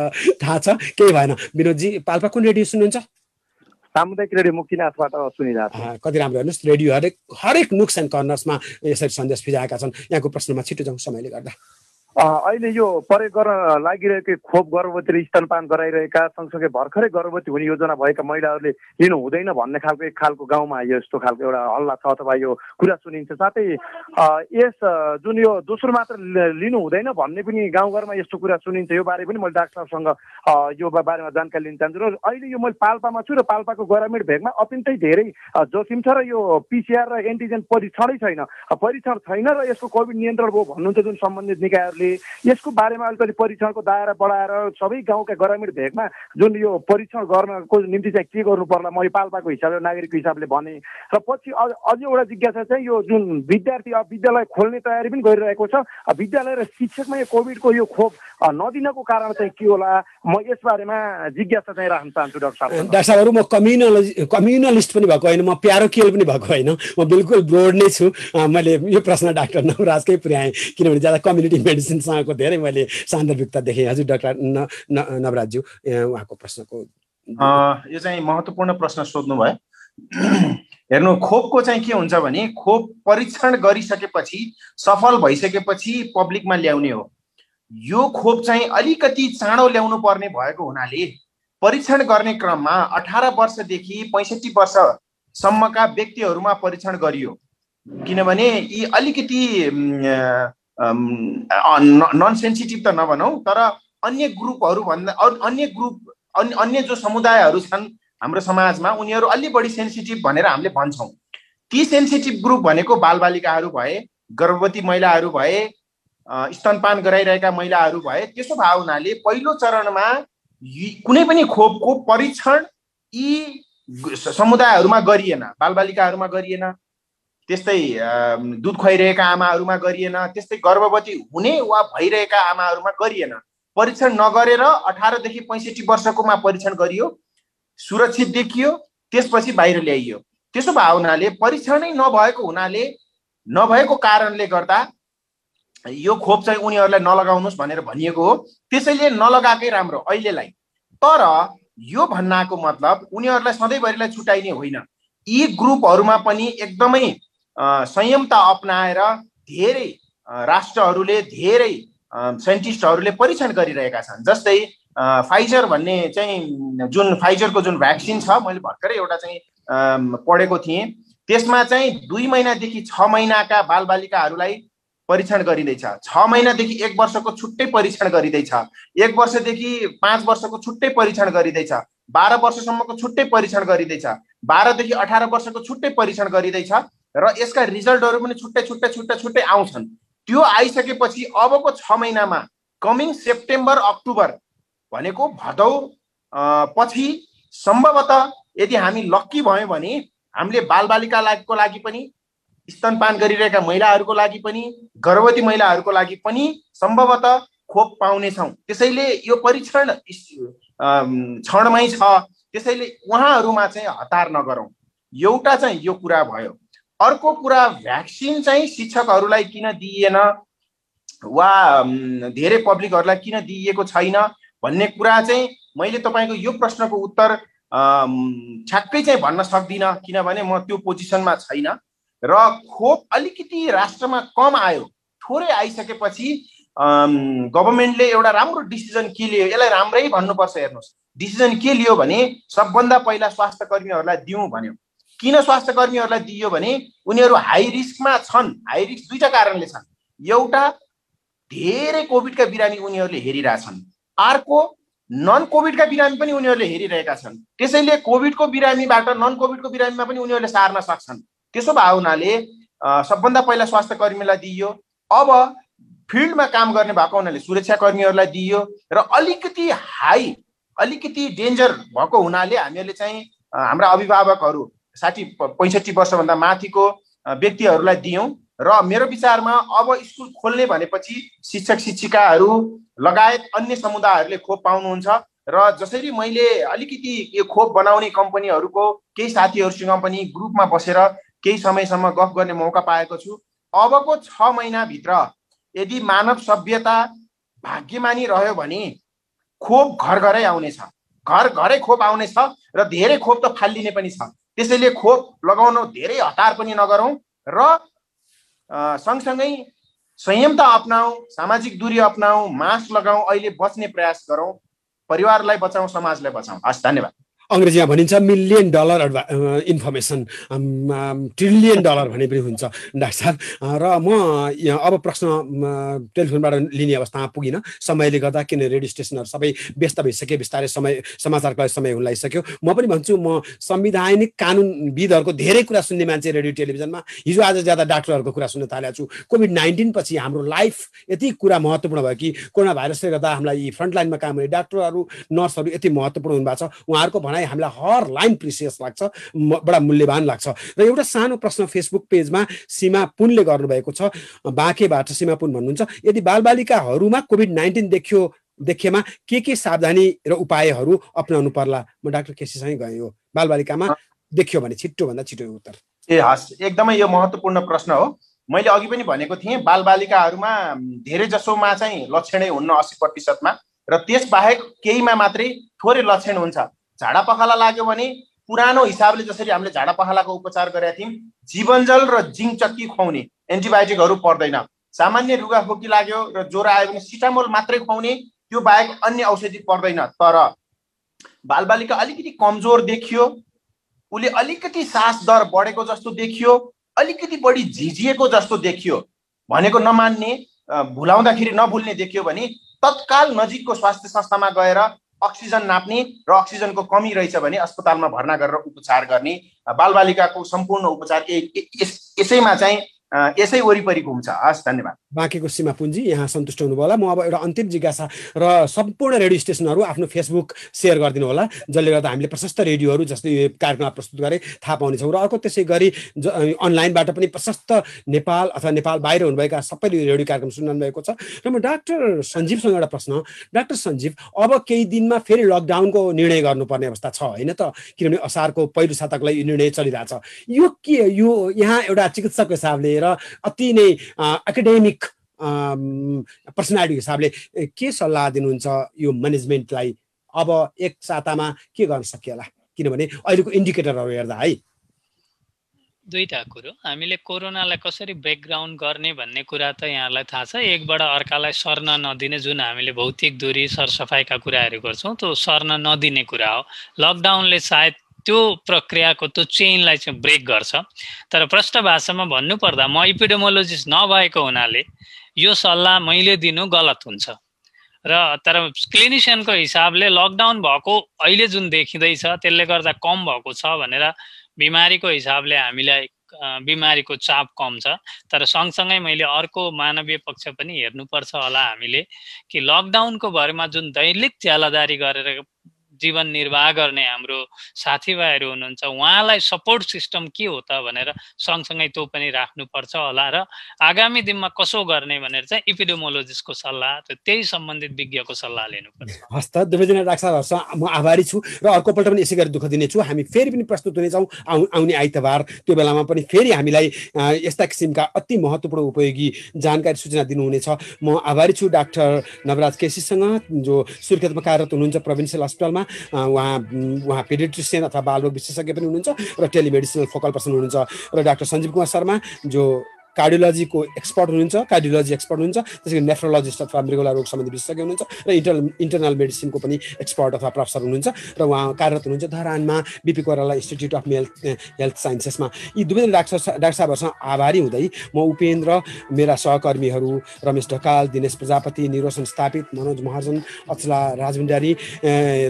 थाहा छ केही भएन। विनोदजी पाल्पा कुन रेडियो सुन्नुहुन्छ? सामुदायिक रेडियो मुक्तिनाथबाट सुनिरहेको कति राम्रो हेर्नुहोस् रेडियो हरेक हरेक नुक्स एन्ड कर्नर्समा यसरी सन्देश फिजाएका छन्। यहाँको प्रश्नमा छिटो जाउँ समयले गर्दा। अहिले यो प्रयोग गर्न लागिरहेको खोप गर्भवतीले स्तनपान गराइरहेका सँगसँगै भर्खरै गर्भवती हुने योजना भएका महिलाहरूले लिनु हुँदैन भन्ने खालको एक खालको गाउँमा यस्तो खालको एउटा हल्ला छ अथवा यो कुरा सुनिन्छ। साथै यस जुन यो दोस्रो मात्र लिनु हुँदैन भन्ने पनि गाउँघरमा यस्तो कुरा सुनिन्छ। यो बारे पनि मैले डाक्टर यो बारेमा जानकारी लिन चाहन्छु। र अहिले यो मैले पाल्पामा छु र पाल्पाको ग्रामीण भेगमा अत्यन्तै धेरै जोखिम छ र यो पिसिआर र एन्टिजेन परीक्षणै छैन। परीक्षण छैन र यसको कोभिड नियन्त्रण भयो भन्नुहुन्छ जुन सम्बन्धित निकायहरूले। यसको बारेमा अलिकति परीक्षणको दायरा बढाएर सबै गाउँका ग्रामीण भेगमा जुन यो परीक्षण गर्नको निम्ति चाहिँ के गर्नु पर्ला मैले पाल्पाको हिसाबले नागरिकको हिसाबले भने। र पछि अझ एउटा जिज्ञासा चाहिँ यो जुन विद्यार्थी अब विद्यालय खोल्ने तयारी पनि गरिरहेको छ विद्यालय र शिक्षकमा यो कोभिडको यो खोप नदिनको कारण चाहिँ के होला म यसबारेमा जिज्ञासा चाहिँ राख्न चाहन्छु डाक्टर साहब। डाक्टर साहबहरू म कम्युनल कम्युनलिस्ट पनि भएको होइन म प्यारोकियल पनि भएको होइन म बिल्कुल ब्रोड नै छु। मैले यो प्रश्न डाक्टर नवराजकै पुर्याएँ किनभने ज्यादा कम्युनिटी मेडिसिनसँगको धेरै मैले सान्दर्भिकता देखेँ। हजुर डाक्टर न नवराजज्यू उहाँको प्रश्नको यो चाहिँ महत्त्वपूर्ण प्रश्न सोध्नु भयो हेर्नु खोपको चाहिँ के हुन्छ भने खोप परीक्षण गरिसकेपछि सफल भइसकेपछि पब्लिकमा ल्याउने हो। यो खोप चाहिँ अलिकति चाँडो ल्याउनु पर्ने भएको हुनाले परीक्षण गर्ने क्रममा अठार वर्षदेखि पैँसठी वर्षसम्मका व्यक्तिहरूमा परीक्षण गरियो। किनभने यी अलिकति नन सेन्सिटिभ त नभनौँ तर अन्य ग्रुपहरू भन्दा अन्य ग्रुप अन्य जो समुदायहरू छन् हाम्रो समाजमा उनीहरू अलि बढी सेन्सिटिभ भनेर हामीले भन्छौँ। ती सेन्सिटिभ ग्रुप भनेको बालबालिकाहरू भए गर्भवती महिलाहरू भए स्तनपान गराइरहेका महिलाहरू भए त्यसो भए हुनाले पहिलो चरणमा कुनै पनि खोपको परीक्षण यी समुदायहरूमा गरिएन बालबालिकाहरूमा गरिएन। त्यस्तै दुध खुवाइरहेका आमाहरूमा गरिएन त्यस्तै गर्भवती हुने वा भइरहेका आमाहरूमा गरिएन। परीक्षण नगरेर अठारदेखि पैँसठी वर्षकोमा परीक्षण गरियो सुरक्षित देखियो त्यसपछि बाहिर ल्याइयो। त्यसो भए हुनाले परीक्षणै नभएको हुनाले नभएको कारणले गर्दा यो खोप चाहिँ उनीहरूलाई नलगाउनुहोस् भनेर भनिएको हो। त्यसैले नलगाएकै राम्रो अहिलेलाई। तर यो भन्नाको मतलब उनीहरूलाई सधैँभरिलाई छुट्याइने होइन। यी ग्रुपहरूमा पनि एकदमै संयमता अप्नाएर धेरै राष्ट्रहरूले धेरै साइन्टिस्टहरूले परीक्षण गरिरहेका छन्। जस्तै फाइजर भन्ने चाहिँ जुन फाइजरको जुन भ्याक्सिन छ मैले भर्खरै एउटा चाहिँ पढेको थिएँ। त्यसमा चाहिँ दुई महिनादेखि छ महिनाका बालबालिकाहरूलाई परीक्षण गरिँदैछ। छ महिनादेखि एक वर्षको छुट्टै परीक्षण गरिँदैछ। एक वर्षदेखि पाँच वर्षको छुट्टै परीक्षण गरिँदैछ। बाह्र वर्षसम्मको छुट्टै परीक्षण गरिँदैछ। बाह्रदेखि अठार वर्षको छुट्टै परीक्षण गरिँदैछ। र यसका रिजल्टहरू पनि छुट्टै छुट्टै छुट्टै छुट्टै आउँछन्। त्यो आइसकेपछि अबको छ महिनामा कमिङ सेप्टेम्बर अक्टोबर भनेको भदौ पछि सम्भवतः यदि हामी लक्की भयौँ भने हामीले बालबालिकाको लागि पनि स्तनपान गरिरहेका महिलाहरूको लागि पनि गर्भवती महिलाहरूको लागि पनि सम्भवतः खोप पाउनेछौँ। त्यसैले यो परीक्षण क्षणमै छ। त्यसैले उहाँहरूमा चाहिँ हतार नगरौँ। एउटा चाहिँ यो कुरा भयो। अर्को कुरा भ्याक्सिन चाहिँ शिक्षकहरूलाई किन दिइएन? वा धेरै पब्लिकहरूलाई किन दिइएको छैन? भन्ने कुरा चाहिँ मैले तपाईँको यो प्रश्नको उत्तर ठ्याक्कै चाहिँ भन्न सक्दिनँ किनभने म त्यो पोजिसनमा छैन। र खोप अलिकति राष्ट्रमा कम आयो। थोरै आइसकेपछि गभर्मेन्टले एउटा राम्रो डिसिजन के लियो? यसलाई राम्रै भन्नुपर्छ हेर्नुहोस्। डिसिजन के लियो भने सबभन्दा पहिला स्वास्थ्य कर्मीहरूलाई दिउँ भन्यो। किन स्वास्थ्य कर्मीहरूलाई दियो भने उनीहरू हाई रिस्कमा छन्। हाई रिस्क दुईवटा कारणले छन्। एउटा धेरै कोभिडका बिरामी उनीहरूले हेरिरहेछन् अर्को नन कोभिडका बिरामी पनि उनीहरूले हेरिरहेका छन्। त्यसैले कोभिडको बिरामीबाट नन कोभिडको बिरामीमा पनि उनीहरूले सार्न सक्छन्। त्यसो भए हुनाले सबभन्दा पहिला स्वास्थ्य कर्मीलाई दिइयो। अब फिल्डमा काम गर्ने भएको हुनाले सुरक्षाकर्मीहरूलाई दिइयो र अलिकति हाई अलिकति डेन्जर भएको हुनाले हामीहरूले चाहिँ हाम्रा अभिभावकहरू साठी पैँसठी वर्षभन्दा माथिको व्यक्तिहरूलाई दियौँ। र मेरो विचारमा अब स्कुल खोल्ने भनेपछि शिक्षक शिक्षिकाहरू लगायत अन्य समुदायहरूले खोप पाउनुहुन्छ। र जसरी मैले अलिकति यो खोप बनाउने कम्पनीहरूको केही साथीहरूसँग पनि ग्रुपमा बसेर केही समयसम्म गफ गर्ने मौका पाएको छु। अबको छ महिनाभित्र यदि मानव सभ्यता भाग्यमानी रह्यो भने खोप घर घरै आउनेछ। घर घरै खोप आउनेछ र धेरै खोप त फालिने पनि छ। त्यसैले खोप लगाउन धेरै हतार पनि नगरौँ र सँगसँगै संयमता अप्नाऊ सामाजिक दूरी अप्नाऊ मास्क लगाऊ अहिले बच्ने प्रयास गरौँ परिवारलाई बचाउँ समाजलाई बचाउँ। हस् धन्यवाद। अङ्ग्रेजीमा भनिन्छ million dollar information trillion dollar भने पनि हुन्छ। डाक्टर साहब र म अब प्रश्न टेलिफोनबाट लिने अवस्थामा पुगिनँ। समयले गर्दा किन रेडियो स्टेसनहरू सबै व्यस्त भइसके बिस्तारै समय समाचारको समय हुन म पनि भन्छु म संविधानिक कानुनविदहरूको धेरै कुरा सुन्ने मान्छे रेडियो टेलिभिजनमा। हिजो आज ज्यादा डाक्टरहरूको कुरा सुन्न थालेको छु। कोभिड नाइन्टिन पछि हाम्रो लाइफ यति कुरा महत्त्वपूर्ण भयो कि कोरोना भाइरसले गर्दा हामीलाई फ्रन्टलाइनमा काम गर्ने डाक्टरहरू नर्सहरू यति महत्त्वपूर्ण हुनुभएको छ। उहाँहरूको भनाइ भनाइ हामीलाई हर लाइन प्रिसियस लाग्छ बडा मूल्यवान लाग्छ। र एउटा सानो प्रश्न फेसबुक पेजमा सीमा पुनले गर्नुभएको छ। बाँकेबाट सीमा पुन भन्नुहुन्छ यदि बालबालिकाहरूमा कोभिड नाइन्टिन देखियो देखेमा के के सावधानी र उपायहरू अप्नाउनु पर्ला? म डाक्टर केसीसँगै गएँ हो। बालबालिकामा देखियो भने छिट्टोभन्दा छिटो उत्तर। ए हस् एकदमै यो महत्त्वपूर्ण प्रश्न हो। मैले अघि पनि भनेको थिएँ बालबालिकाहरूमा धेरै जसोमा चाहिँ लक्षणै हुन्न अस्सी प्रतिशतमा र त्यसबाहेक केहीमा मात्रै थोरै लक्षण हुन्छ। झाडा पखाला लाग्यो भने पुरानो हिसाबले जसरी हामीले झाडा पखालाको उपचार गरेका थियौँ जीवनजल र जिङ चक्की खुवाउने एन्टिबायोटिकहरू पर्दैन। सामान्य रुगाखोकी लाग्यो र ज्वरो आयो भने सिटामोल मात्रै खुवाउने त्यो बाहेक अन्य औषधि पर्दैन। तर बालबालिका अलिकति कमजोर देखियो उसले अलिकति सास दर बढेको जस्तो देखियो अलिकति बढी झिझिएको जस्तो देखियो। भनेको नमान्ने भुलाउँदाखेरि नभुल्ने देखियो भने तत्काल नजिकको स्वास्थ्य संस्थामा गएर अक्सिजन नाप्ने र अक्सिजनको कमी रहेछ भने अस्पतालमा भर्ना गरेर उपचार गर्ने बालबालिकाको सम्पूर्ण उपचार यसैमा चाहिँ यसै वरिपरि घुम्छ हस् धन्यवाद। बाँकीको सीमा पुन्जी यहाँ सन्तुष्ट हुनुभयो होला। म अब एउटा अन्तिम जिज्ञासा र सम्पूर्ण रेडियो स्टेसनहरू आफ्नो फेसबुक सेयर गरिदिनु होला जसले गर्दा हामीले प्रशस्त रेडियोहरू जस्तै यो कार्यक्रम प्रस्तुत गरे थाहा पाउनेछौँ र अर्को त्यसै गरी अनलाइनबाट पनि प्रशस्त नेपाल अथवा नेपाल बाहिर हुनुभएका सबैले रेडियो कार्यक्रम सुन्नु भएको छ। र म डाक्टर सञ्जीवसँग एउटा प्रश्न डाक्टर सञ्जीव अब केही दिनमा फेरि लकडाउनको निर्णय गर्नुपर्ने अवस्था छ होइन त? किनभने असारको पहिलो साताको लागि निर्णय चलिरहेछ। यो के यो यहाँ एउटा चिकित्सकको हिसाबले र अति नै एकाडेमिक पर्सनालिटी हिसाबले के सल्लाह दिनुहुन्छ यो म्यानेजमेन्टलाई अब एक सातामा के गर्न सकिएला? किनभने अहिलेको इन्डिकेटरहरू हेर्दा है। दुईवटा कुरो। हामीले कोरोनालाई कसरी ब्रेकग्राउन्ड गर्ने भन्ने कुरा त यहाँलाई थाहा छ। एकबाट अर्कालाई सर्न नदिने जुन हामीले भौतिक दूरी सरसफाइका कुराहरू गर्छौँ त्यो सर्न नदिने कुरा हो। लकडाउनले सायद त्यो प्रक्रियाको त्यो चेनलाई चाहिँ ब्रेक गर्छ। तर प्रष्ट भाषामा भन्नुपर्दा म इपिडेमोलोजिस्ट नभएको हुनाले यो सल्लाह मैले दिनु गलत हुन्छ। र तर क्लिनिसियनको हिसाबले लकडाउन भएको अहिले जुन देखिँदैछ त्यसले गर्दा कम भएको छ भनेर बिमारीको हिसाबले हामीलाई बिमारीको चाप कम छ। तर सँगसँगै मैले अर्को मानवीय पक्ष पनि हेर्नुपर्छ होला हामीले कि लकडाउनको भरमा जुन दैनिक ज्यालादारी गरेर जीवन निर्वाह गर्ने हाम्रो साथीभाइहरू हुनुहुन्छ उहाँलाई सपोर्ट सिस्टम के हो त भनेर सँगसँगै त्यो पनि राख्नुपर्छ होला र आगामी दिनमा कसो गर्ने भनेर चाहिँ इपिडोमोलोजिस्टको सल्लाह त्यही सम्बन्धित विज्ञको सल्लाह लिनुपर्छ। हस् त दुवैजना डाक्टर म आभारी छु र अर्कोपल्ट पनि यसै गरी दुःख दिनेछु हामी फेरि पनि प्रस्तुत हुनेछौँ आउ आउने आइतबार त्यो बेलामा पनि फेरि हामीलाई यस्ता किसिमका अति महत्त्वपूर्ण उपयोगी जानकारी सूचना दिनुहुनेछ। म आभारी छु डाक्टर नवराज केसीसँग जो सुर्खेतमा कार्यरत हुनुहुन्छ प्रोभिन्सियल हस्पिटलमा उहाँ उहाँ पेडिट्रिसियन अथवा बालरोग विशेषज्ञ पनि हुनुहुन्छ र टेलिमेडिसिनल फोकल पर्सन हुनुहुन्छ र डाक्टर सञ्जीव कुमार शर्मा जो कार्डियोलोजीको एक्सपर्ट हुनुहुन्छ कार्डियोलोजी एक्सपर्ट हुनुहुन्छ त्यसै गरी नेफ्रोलोजिस्ट अथवा मृगोला रोग सम्बन्धी विशेषज्ञ हुनुहुन्छ र इन्टरनल इन्टरनल मेडिसिनको पनि एक्सपर्ट अथवा प्रोफेसर हुनुहुन्छ र उहाँ कार्यरत हुनुहुन्छ धरानमा BP Koirala institute of health health साइन्सेसमा यी दुवैजना डाक्टर डाक्टर साहबहरूसँग आभारी हुँदै म उपेन्द्र मेरा सहकर्मीहरू रमेश ढकाल दिनेश प्रजापति निरोसन स्थापित मनोज महाजन अचला राजभण्डारी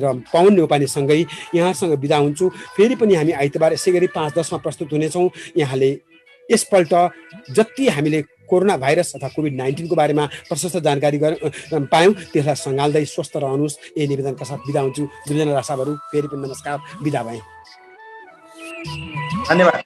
र पवन नेउपानेसँगै यहाँसँग बिदा हुन्छु। फेरि पनि हामी आइतबार यसै गरी पाँच दसमा प्रस्तुत हुनेछौँ। यहाँले यसपल्ट जति हामीले कोरोना भाइरस अथवा कोभिड नाइन्टिनको बारेमा प्रशस्त जानकारी पायौँ त्यसलाई सङ्घाल्दै स्वस्थ रहनुहोस्। यही निवेदनका साथ बिदा हुन्छु। दुईजना रासाबहरू फेरि पनि नमस्कार। बिदा भएँ। धन्यवाद।